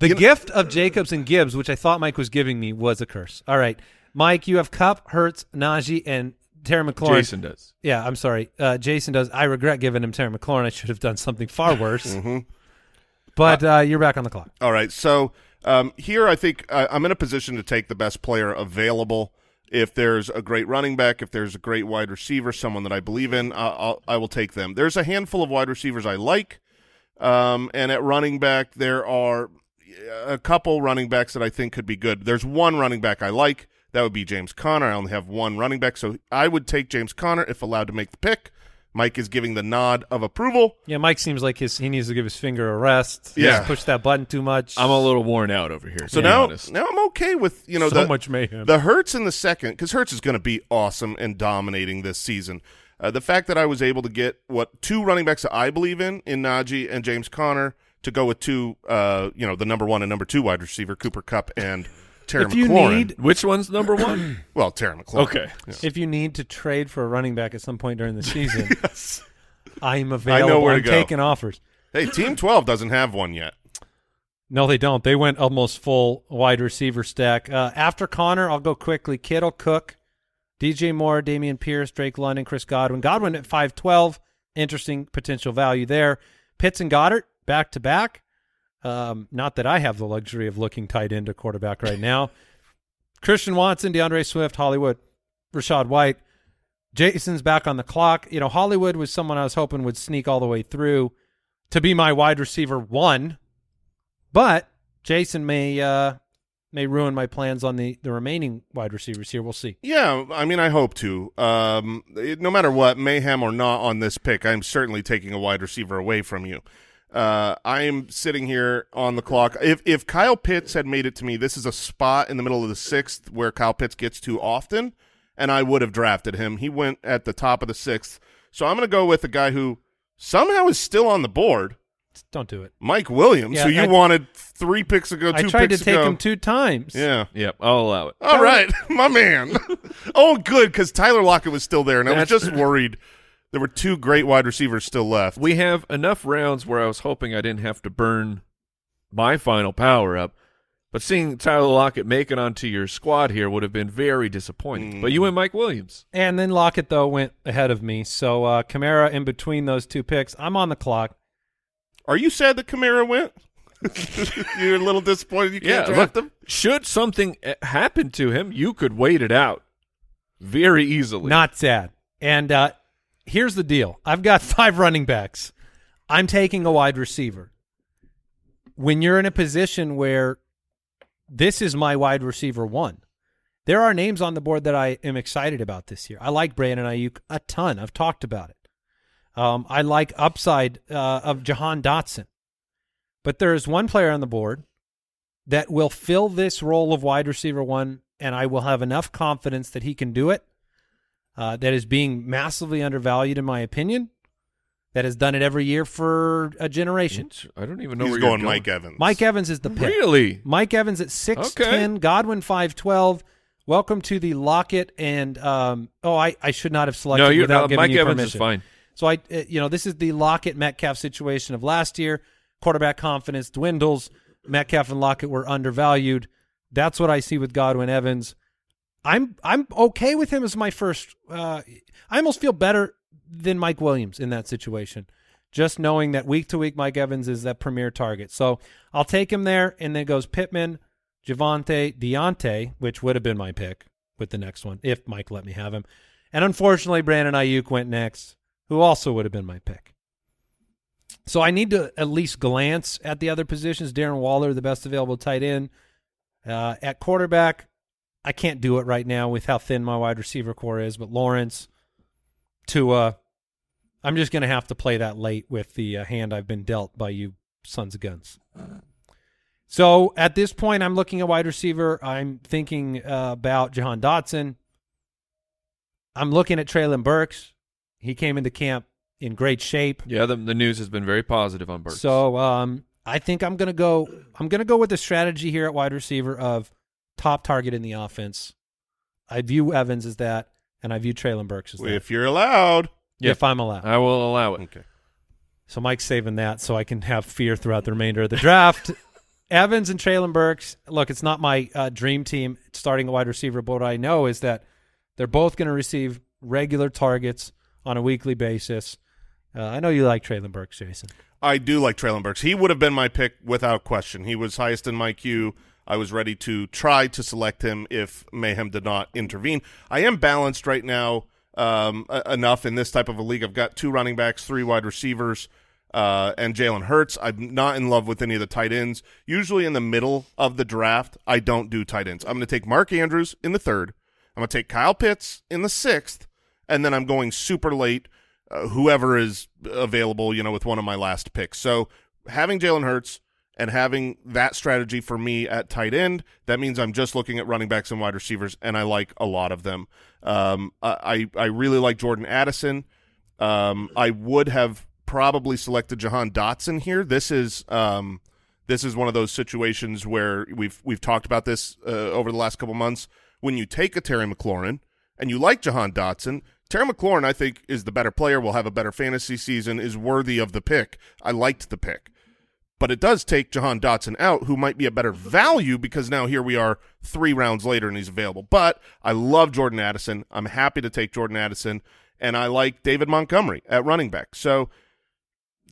The gift of Jacobs and Gibbs, which I thought Mike was giving me, was a curse. All right, Mike, you have Kupp, Hurts, Najee, and Terry McLaurin. Jason does. Yeah, I'm sorry. Uh, Jason does. I regret giving him Terry McLaurin. I should have done something far worse. Mm-hmm. But uh, you're back on the clock. All right. So um, here, I think uh, I'm in a position to take the best player available. If there's a great running back, if there's a great wide receiver, someone that I believe in, uh, I'll, I will take them. There's a handful of wide receivers I like, um, and at running back there are a couple running backs that I think could be good. There's one running back I like That would be James Conner. I only have one running back, so I would take James Conner if allowed to make the pick. Mike is giving the nod of approval. Yeah, Mike seems like his he needs to give his finger a rest. He Yeah. just pushed that button too much. I'm a little worn out over here. So to now, honest. now I'm okay with you know so the, much mayhem. The Hurts in the second, because Hurts is going to be awesome and dominating this season. Uh, the fact that I was able to get what two running backs that I believe in in Najee and James Conner to go with two, uh, you know, the number one and number two wide receiver Cooper Kupp and Terry if you McLaurin. Which one's number one? well, Terry McLaurin. Okay. Yeah. if you need to trade for a running back at some point during the season, Yes. I'm available. where to I'm go. taking offers. Hey, Team Twelve doesn't have one yet. No, they don't. They went almost full wide receiver stack. Uh, after Conner, I'll go quickly. Kittle, Cook, DJ Moore, Dameon Pierce, Drake London, Chris Godwin. Godwin at 5'12. Interesting potential value there. Pitts and Goedert back to back. Um, not that I have the luxury of looking tight end to quarterback right now. Christian Watson, D'Andre Swift, Hollywood, Rachaad White. Jason's back on the clock. You know, Hollywood was someone I was hoping would sneak all the way through to be my wide receiver one, but Jason may uh, may ruin my plans on the the remaining wide receivers here. We'll see. Yeah, I mean, I hope to. Um, no matter what, mayhem or not on this pick, I'm certainly taking a wide receiver away from you. Uh, I am sitting here on the clock. If if Kyle Pitts had made it to me, this is a spot in the middle of the sixth where Kyle Pitts gets to often, and I would have drafted him. He went at the top of the sixth, so I'm going to go with a guy who somehow is still on the board, Don't do it. Mike Williams, Yeah, who you I- wanted three picks ago, I two tried to take ago. him two times. Yeah. yep, I'll allow it. All right, my man. oh, good, because Tyler Lockett was still there, and I was just worried. There were two great wide receivers still left. We have enough rounds where I was hoping I didn't have to burn my final power up. But seeing Tyler Lockett make it onto your squad here would have been very disappointing. But you went Mike Williams. And then Lockett though went ahead of me. So uh, Kamara in between those two picks. I'm on the clock. Are you sad that Kamara went? You're a little disappointed you can't Yeah, draft look, him. should something uh, happen to him, you could wait it out very easily. Not sad. And uh, here's the deal I've got five running backs. I'm taking a wide receiver. When you're in a position where this is my wide receiver one, there are names on the board that I am excited about this year. I like Brandon Aiyuk a ton. I've talked about it. Um, I like upside uh, of Jahan Dotson. But there is one player on the board that will fill this role of wide receiver one, and I will have enough confidence that he can do it uh, that is being massively undervalued, in my opinion, that has done it every year for a generation. I don't even know He's where going you're Mike Evans. Mike Evans is the pick. Really? Mike Evans at 6'10, Godwin 5'12. Welcome to the Lockett and um oh I, I should not have selected No, you're without no, giving Mike you Evans permission. is fine. So I uh, you know this is the Lockett Metcalf situation of last year. Quarterback confidence dwindles. Metcalf and Lockett were undervalued. That's what I see with Godwin Evans. I'm I'm okay with him as my first. Uh, I almost feel better than Mike Williams in that situation, just knowing that week to week Mike Evans is that premier target. So I'll take him there, and then goes Pittman, Javonte, Diontae, which would have been my pick with the next one if Mike let me have him, and unfortunately Brandon Aiyuk went next, who also would have been my pick. So I need to at least glance at the other positions. Darren Waller, the best available tight end. Uh, at quarterback, I can't do it right now with how thin my wide receiver corps is, but Lawrence, Tua, I'm just going to have to play that late with the uh, hand I've been dealt by you sons of guns. So at this point, I'm looking at wide receiver. I'm thinking uh, about Jahan Dotson. I'm looking at Treylon Burks. He came into camp in great shape. Yeah, the, the news has been very positive on Burks. So um, I think I'm gonna go. I'm gonna go with the strategy here at wide receiver of top target in the offense. I view Evans as that, and I view Treylon Burks as that. If you're allowed. Yeah. If I'm allowed. I will allow it. Okay. So Mike's saving that so I can have fear throughout the remainder of the draft. Evans and Treylon Burks. Look, it's not my uh, dream team starting a wide receiver, but what I know is that they're both going to receive regular targets on a weekly basis. Uh, I know you like Treylon Burks, Jason. I do like Treylon Burks. He would have been my pick without question. He was highest in my queue. I was ready to try to select him if Mayhem did not intervene. I am balanced right now um, enough in this type of a league. I've got two running backs, three wide receivers. uh, and Jalen Hurts. I'm not in love with any of the tight ends. Usually in the middle of the draft, I don't do tight ends. I'm going to take Mark Andrews in the third. I'm going to take Kyle Pitts in the sixth, and then I'm going super late, uh, whoever is available, you know, with one of my last picks. So having Jalen Hurts and having that strategy for me at tight end, that means I'm just looking at running backs and wide receivers, and I like a lot of them. Um, I I really like Jordan Addison. Um, I would have probably selected Jahan Dotson here. This is um, this is one of those situations where we've we've talked about this uh, over the last couple months. When you take a Terry McLaurin and you like Jahan Dotson, Terry McLaurin I think is the better player. Will have a better fantasy season. Is worthy of the pick. I liked the pick. But it does take Jahan Dotson out, who might be a better value because now here we are three rounds later and he's available. But I love Jordan Addison. I'm happy to take Jordan Addison, and I like David Montgomery at running back. So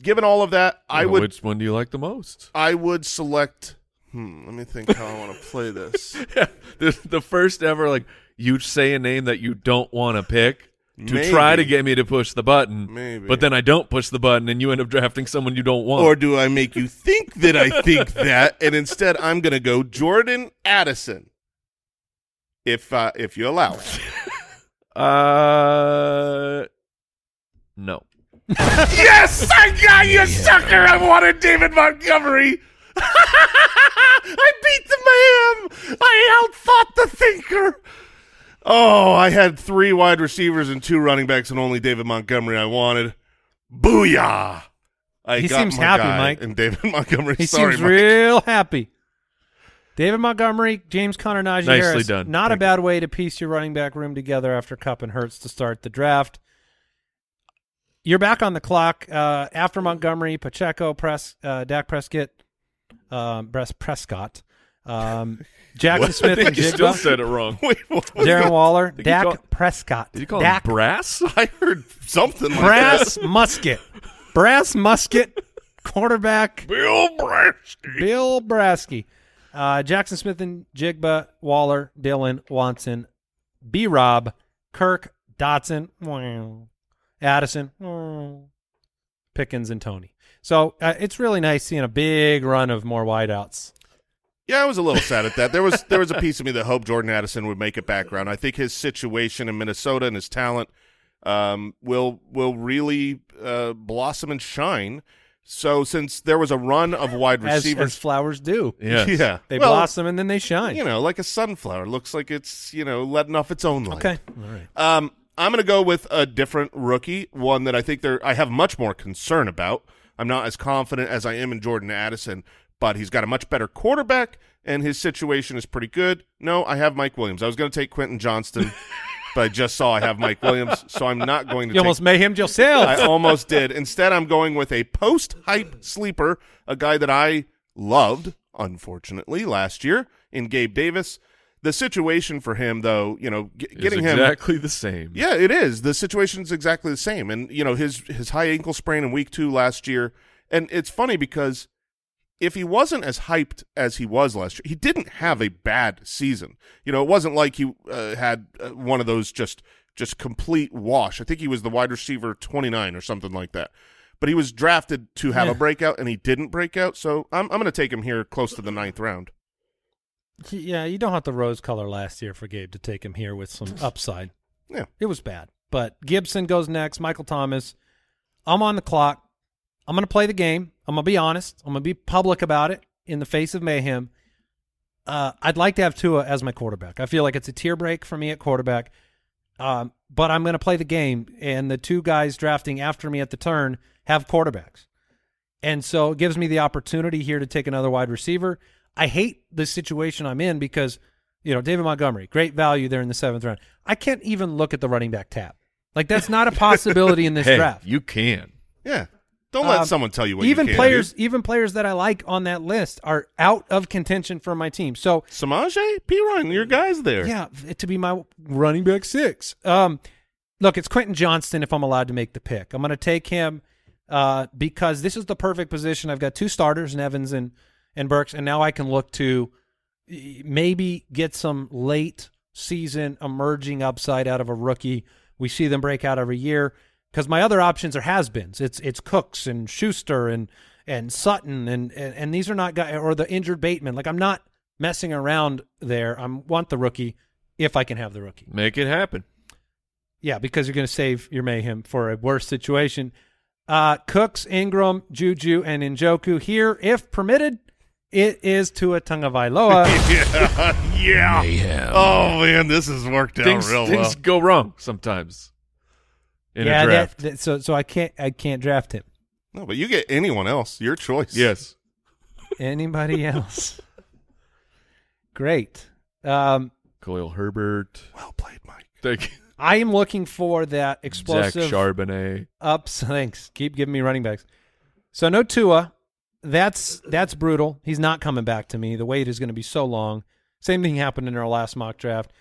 given all of that, I would Which one do you like the most? I would select. Hmm, let me think how I want to play this. the, the first ever like you say a name that you don't want to pick to Maybe. try to get me to push the button. Maybe. But then I don't push the button and you end up drafting someone you don't want. Or do I make you think that I think that, and instead I'm going to go Jordan Addison, if uh, if you allow it. uh no. yes, I got you, sucker! I wanted David Montgomery. I beat the man. I outthought the thinker. Oh, I had three wide receivers and two running backs, and only David Montgomery I wanted. Booyah! I He got seems my happy, guy Mike. And David Montgomery. He Sorry, seems Mike. real happy. David Montgomery, James Conner, Najee Nicely Harris. done. Not a Thank bad way to piece your running back room together after Kupp and Hurts to start the draft. You're back on the clock uh, after Montgomery, Pacheco, Press, uh, Dak Prescott, um, Bress Prescott, um, Jaxon Smith and you still Jigba, said it wrong. Wait, what was Darren that? Waller, Did you Dak call- Prescott, Did you call Dak him brass? I heard something like Brass Musket, Brass Musket, quarterback Bill Brasky. Bill Brasky, uh, Jackson Smith and Jigba, Waller, Dillon, Watson, B. Rob, Kirk, Dotson, wow, Addison, wow, Pickens, and Toney. So uh, it's really nice seeing a big run of more wideouts. Yeah, I was a little sad at that. There was there was a piece of me that hoped Jordan Addison would make it background. I think his situation in Minnesota and his talent um, will will really uh, blossom and shine. So since there was a run of wide As, receivers, as flowers do. Yes. yeah, They well, blossom and then they shine. You know, like a sunflower, looks like it's you know letting off its own light. okay. All right. Um, I'm going to go with a different rookie, one that I think there I have much more concern about. I'm not as confident as I am in Jordan Addison, but he's got a much better quarterback, and his situation is pretty good. No, I have Mike Williams. I was going to take Quentin Johnston, but I just saw I have Mike Williams, so I'm not going to You take almost mayhemmed yourself. I almost did. Instead, I'm going with a post-hype sleeper, a guy that I loved, unfortunately, last year in Gabe Davis. The situation for him, though, you know, g- getting him exactly the same. yeah, it is. The situation's exactly the same. And you know, his his high ankle sprain in week 2 last year, and it's funny because if he wasn't as hyped as he was last year, he didn't have a bad season. You know, it wasn't like he uh, had uh, one of those just just complete wash. I think he was the wide receiver 29 or something like that. But he was drafted to have Yeah. a breakout and he didn't break out, so I'm I'm going to take him here close to the ninth round. Yeah, you don't have the rose color last year for Gabe to take him here with some upside. Yeah. It was bad. But Gibson goes next, Michael Thomas. I'm on the clock. I'm going to play the game. I'm going to be honest. I'm going to be public about it in the face of mayhem. Uh, I'd like to have Tua as my quarterback. I feel like it's a tier break for me at quarterback. Um, but I'm going to play the game, and the two guys drafting after me at the turn have quarterbacks. And so it gives me the opportunity here to take another wide receiver. I hate the situation I'm in because, you know, David Montgomery, great value there in the seventh round. I can't even look at the running back tab. Like that's not a possibility in this Hey, draft. you can. Yeah. Don't let Um, someone tell you what even players, do. even players that I like on that list are out of contention for my team. So Samaje, Perine, your guys there. yeah, to be my running back six. Um, look, it's Quentin Johnston if I'm allowed to make the pick. I'm going to take him uh, because this is the perfect position. I've got two starters, in Evans and and Burks, and now I can look to maybe get some late season emerging upside out of a rookie. We see them break out every year. Because my other options are has-beens. It's it's Cooks and Schuster and and Sutton and and, and these are not guys or the injured Bateman. Like I'm not messing around there. I want the rookie if I can have the rookie. Make it happen. Yeah, because you're going to save your mayhem for a worse situation. Uh, Cooks, Ingram, Juju, and Njoku here, if permitted, it is to a Tua Tagovailoa. yeah, yeah. Mayhem. Oh man, this has worked out Things, real things well. go wrong sometimes in yeah, a draft. That, that- so so I can't I can't draft him. No, but you get anyone else, your choice. yes. Anybody else? Great. Um, Khalil Herbert. Well played, Mike. Thank you. I am looking for that explosive Zach Charbonnet. ups. Thanks. Keep giving me running backs. So no Tua. That's that's brutal. He's not coming back to me. The wait is going to be so long. Same thing happened in our last mock draft.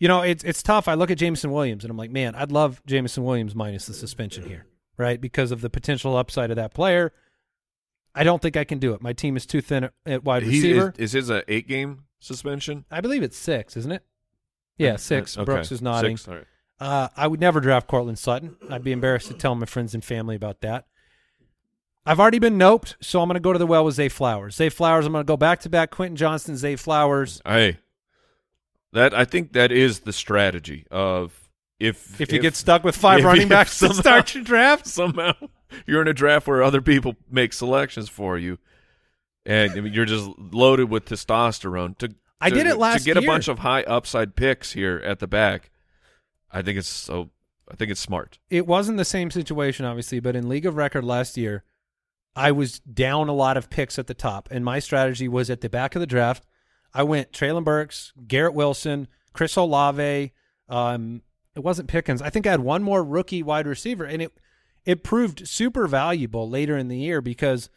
You know, it's it's tough. I look at Jameson Williams and I'm like, man, I'd love Jameson Williams minus the suspension here, right? Because of the potential upside of that player. I don't think I can do it. My team is too thin at- wide He- receiver. is, is his a eight game suspension? I believe it's six, isn't it? Yeah, six. Uh, okay. Brooks is nodding. Six, right. Uh, I would never draft Courtland Sutton. I'd be embarrassed to tell my friends and family about that. I've already been noped, so I'm going to go to the well with Zay Flowers. Zay Flowers, I'm going to go back to back Quentin Johnston, Zay Flowers. Hey, that I think that is the strategy of if If you get stuck with five if- running if backs to start your draft, somehow you're in a draft where other people make selections for you, and you're just loaded with testosterone. To I did it last to get a bunch of high upside picks here at the back. I think it's so. I think it's smart. it wasn't the same situation, obviously, but in League of Record last year, I was down a lot of picks at the top, and my strategy was at the back of the draft. I went Treylon Burks, Garrett Wilson, Chris Olave. Um, it wasn't Pickens. I think I had one more rookie wide receiver, and it it proved super valuable later in the year because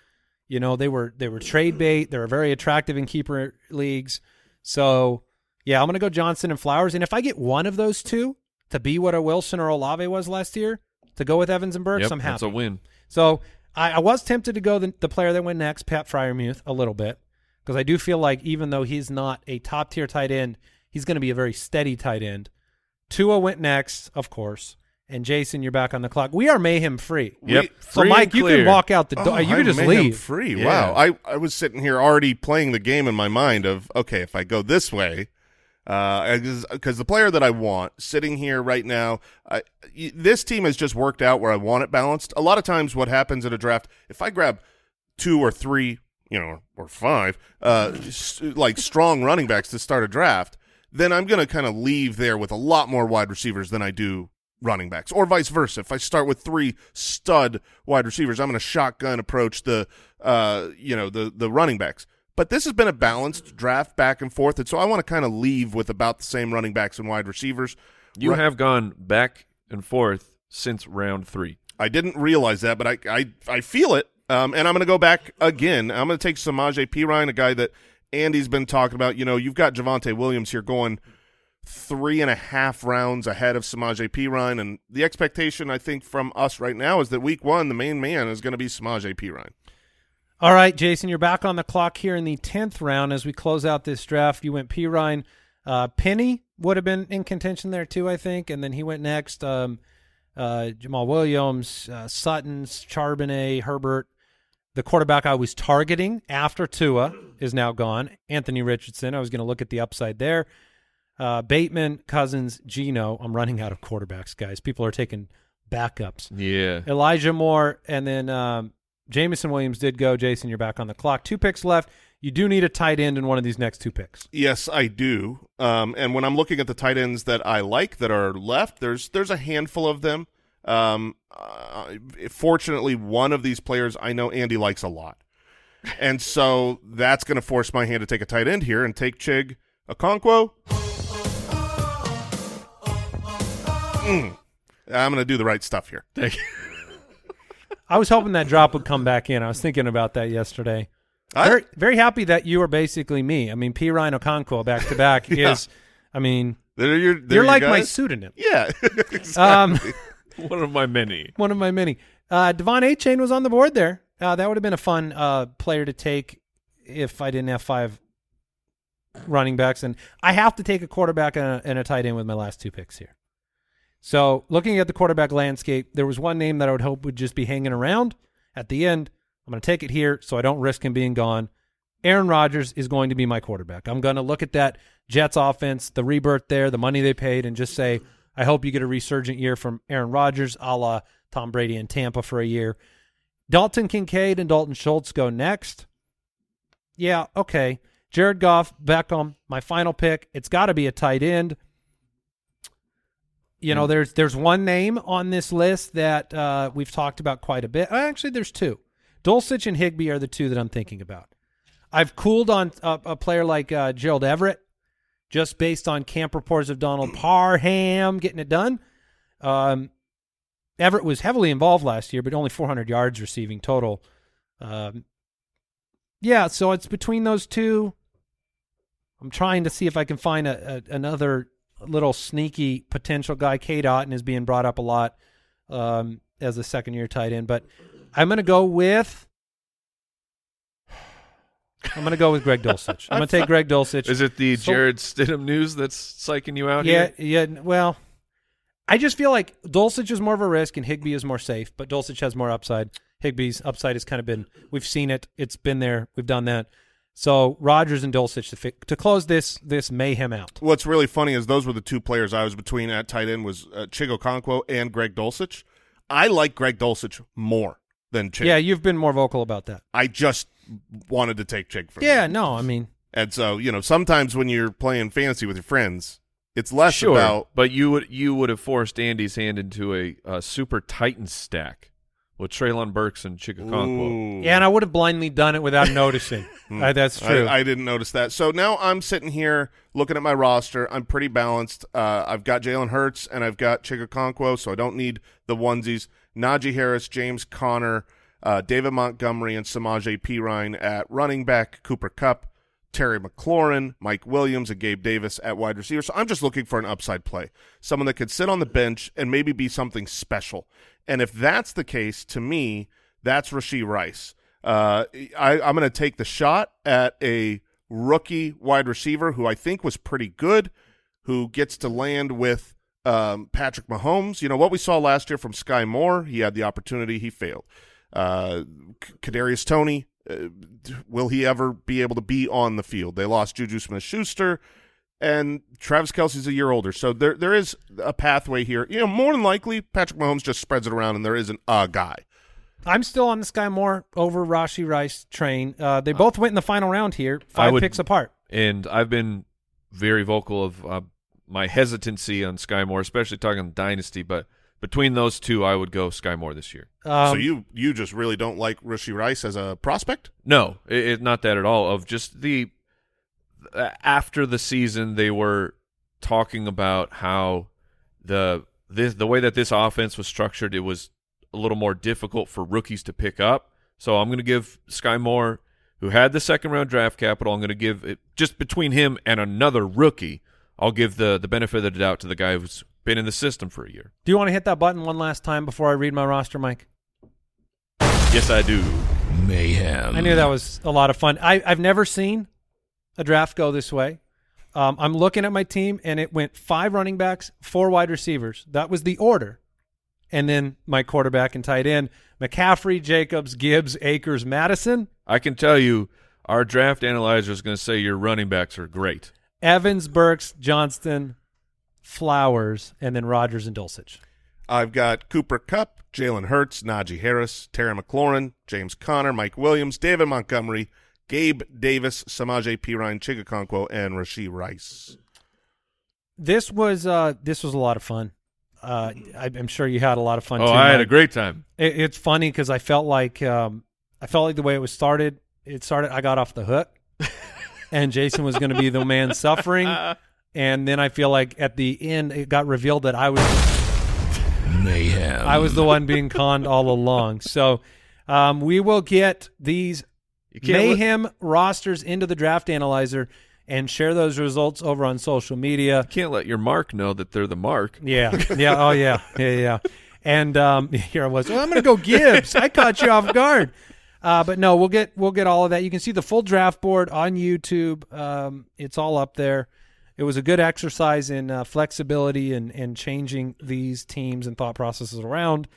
you know they were they were trade bait. They were very attractive in keeper leagues. So yeah, I'm gonna go Johnston and Flowers, and if I get one of those two to be what a Wilson or Olave was last year, to go with Evans and Burks, Yep, I'm happy. that's a win. So I, I was tempted to go the, the player that went next, Pat Freiermuth, a little bit, because I do feel like even though he's not a top tier tight end, he's going to be a very steady tight end. Tua went next, of course, and Jason, you're back on the clock. We are mayhem free. Yep. We- So Free Mike, you can walk out the door. Oh, you I can just made him leave. free. Yeah. Wow. I, I was sitting here already playing the game in my mind of okay, if I go this way, uh, because the player that I want sitting here right now, I, y- this team has just worked out where I want it balanced. A lot of times, what happens in a draft, if I grab two or three, you know, or five, uh, like strong running backs to start a draft, then I'm going to kind of leave there with a lot more wide receivers than I do running backs, or vice versa. If I start with three stud wide receivers, I'm going to shotgun approach the, uh, you know, the the running backs. But this has been a balanced draft back and forth, and so I want to kind of leave with about the same running backs and wide receivers. You Right. have gone back and forth since round three. I didn't realize that, but I I, I feel it. Um, and I'm going to go back again. I'm going to take Samaje Perine, a guy that Andy's been talking about. You know, you've got Javonte Williams here going three and a half rounds ahead of Samaje Perine, and the expectation I think from us right now is that week one, the main man is going to be Samaje Perine. All right, Jason, you're back on the clock here in the tenth round as we close out this draft. You went Perine, uh, Penny would have been in contention there too, I think, and then he went next. Um, uh, Jamaal Williams, uh, Sutton's, Charbonnet, Herbert. The quarterback I was targeting after Tua is now gone. Anthony Richardson. I was going to look at the upside there. Uh, Bateman, Cousins, Geno. I'm running out of quarterbacks, guys. People are taking backups. Yeah. Elijah Moore, and then um, Jameson Williams did go. Jason, you're back on the clock. Two picks left. You do need a tight end in one of these next two picks. Yes, I do. Um, and when I'm looking at the tight ends that I like that are left, there's there's a handful of them. Um, uh, fortunately, one of these players I know Andy likes a lot, and so that's going to force my hand to take a tight end here and take Chig Okonkwo. Mm. I'm going to do the right stuff here. I was hoping that drop would come back in. I was thinking about that yesterday. I- Very, very happy that you are basically me. I mean, Perine Okonkwo back to back is, I mean, There you're, you're you like my pseudonym. yeah. exactly. Um, One of my many. one of my many. Uh, De'Von Achane was on the board there. Uh, that would have been a fun uh, player to take if I didn't have five running backs. And I have to take a quarterback and a, and a tight end with my last two picks here. So looking at the quarterback landscape, there was one name that I would hope would just be hanging around at the end. I'm going to take it here so I don't risk him being gone. Aaron Rodgers is going to be my quarterback. I'm going to look at that Jets offense, the rebirth there, the money they paid, and just say, I hope you get a resurgent year from Aaron Rodgers, a la Tom Brady in Tampa for a year. Dalton Kincaid and Dalton Schultz go next. Yeah, okay. Jared Goff, Beckham, my final pick. It's got to be a tight end. You know, there's there's one name on this list that uh, we've talked about quite a bit. Actually, there's two. Dulcich and Higbee are the two that I'm thinking about. I've cooled on a, a player like uh, Gerald Everett, just based on camp reports of Donald Parham getting it done. Um, Everett was heavily involved last year, but only 400 yards receiving total. Um, yeah, so it's between those two. I'm trying to see if I can find a, a another little sneaky potential guy. Cade Otton is being brought up a lot um, as a second year tight end, but I'm going to go with. I'm going to go with Greg Dulcich. I'm going to take Greg Dulcich. Is it the So- Jarrett Stidham news that's psyching you out yeah, here? yeah. Well, I just feel like Dulcich is more of a risk and Higbee is more safe, but Dulcich has more upside. Higbee's upside has kind of been we've seen it. It's been there. We've done that. So Rodgers and Dulcich to fi- to close this this mayhem out. What's really funny is those were the two players I was between at tight end was uh, Chig Okonkwo and Greg Dulcich. I like Greg Dulcich more than Chig. Yeah, you've been more vocal about that. I just wanted to take Chig from Yeah, him. no, I mean, And so, you know, sometimes when you're playing fantasy with your friends, it's less Sure, about but you would you would have forced Andy's hand into a, uh super Titan stack with Treylon Burks and Chig Okonkwo. Ooh. yeah, and I would have blindly done it without noticing. Uh, that's true. I, I didn't notice that. So now I'm sitting here looking at my roster. I'm pretty balanced. Uh, I've got Jalen Hurts and I've got Chig Okonkwo, so I don't need the onesies. Najee Harris, James Conner, uh, David Montgomery, and Samaje Perine at running back, Cooper Kupp, Terry McLaurin, Mike Williams, and Gabe Davis at wide receiver. So I'm just looking for an upside play, someone that could sit on the bench and maybe be something special. And if that's the case, to me, that's Rashee Rice. Uh, I, I'm going to take the shot at a rookie wide receiver who I think was pretty good, who gets to land with um, Patrick Mahomes. You know what we saw last year from Skyy Moore. He had the opportunity, he failed. Uh, K- Kadarius Toney, uh, will he ever be able to be on the field? They lost Juju Smith-Schuster, and Travis Kelce's a year older, so there there is a pathway here. You know, more than likely, Patrick Mahomes just spreads it around, and there isn't a guy. I'm still on the Skyy Moore over Rashee Rice train. Uh, they both went in the final round here, five would- picks apart. And I've been very vocal of uh, my hesitancy on Skyy Moore, especially talking Dynasty. But between those two, I would go Skyy Moore this year. Um, so you you just really don't like Rashee Rice as a prospect? No, it, it, not that at all. Of just the uh, after the season, they were talking about how the this the way that this offense was structured, it was a little more difficult for rookies to pick up. So I'm going to give Skyy Moore, who had the second round draft capital, I'm going to give it just between him and another rookie. I'll give the the benefit of the doubt to the guy who's been in the system for a year. do you want to hit that button one last time before I read my roster, Mike? Yes, I do. Mayhem. I knew that was a lot of fun. I, I've never seen a draft go this way. Um, I'm looking at my team, and it went five running backs, four wide receivers. That was the order. And then my quarterback and tight end McCaffrey, Jacobs, Gibbs, Akers, Mattison, I can tell you, our draft analyzer is going to say your running backs are great. Evans, Burks, Johnston, Flowers, and then Rodgers and Dulcich. I've got Cooper Kupp, Jalen Hurts, Najee Harris, Terry McLaurin, James Conner, Mike Williams, David Montgomery, Gabe Davis, Samaje Perine, Chig Okonkwo, and Rashee Rice. This was uh, this was a lot of fun. Uh, I, I'm sure you had a lot of fun Oh, too. I had a great time. It, it's funny because I felt like um, I felt like the way it was started. It started. I got off the hook, and Jason was going to be the man suffering. And then I feel like at the end, it got revealed that I was Mayhem. I was the one being conned all along. So um, we will get these can't let- mayhem rosters into the draft analyzer and share those results over on social media. can't let your mark know that they're the mark. Yeah, yeah, oh yeah, yeah, yeah. And um, here I was. "Oh, I'm going to go Gibbs. I caught you off guard. Uh, but no, we'll get we'll get all of that. You can see the full draft board on YouTube. Um, it's all up there. It was a good exercise in uh, flexibility and and changing these teams and thought processes around.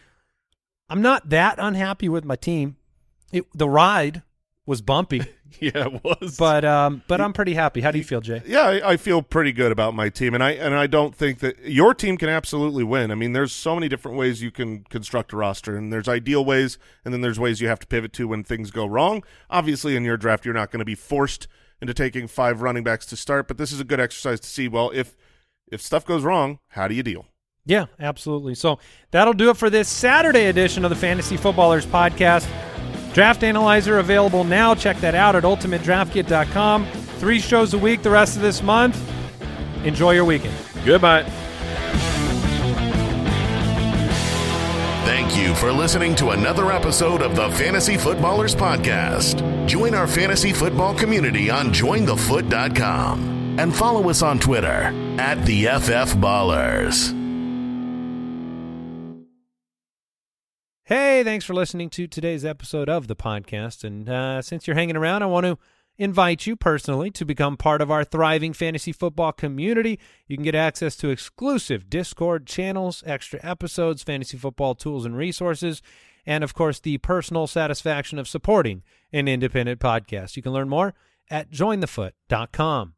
I'm not that unhappy with my team. It, the ride was bumpy, yeah, it was. but um, but I'm pretty happy. How do you feel, Jay? Yeah, I, I feel pretty good about my team, and I and I don't think that your team can absolutely win. I mean, there's so many different ways you can construct a roster, and there's ideal ways, and then there's ways you have to pivot to when things go wrong. Obviously, in your draft, you're not going to be forced into taking five running backs to start, but this is a good exercise to see. Well, if if stuff goes wrong, how do you deal? Yeah, absolutely. So that'll do it for this Saturday edition of the Fantasy Footballers Podcast. Draft Analyzer available now. Check that out at ultimatedraftkit.com. Three shows a week the rest of this month. Enjoy your weekend. Goodbye. Thank you for listening to another episode of the Fantasy Footballers Podcast. Join our fantasy football community on jointhefoot.com and follow us on Twitter at the FF Ballers. Hey, thanks for listening to today's episode of the podcast. And uh, since you're hanging around, I want to invite you personally to become part of our thriving fantasy football community. You can get access to exclusive Discord channels, extra episodes, fantasy football tools and resources, and of course, the personal satisfaction of supporting an independent podcast. You can learn more at jointhefoot.com.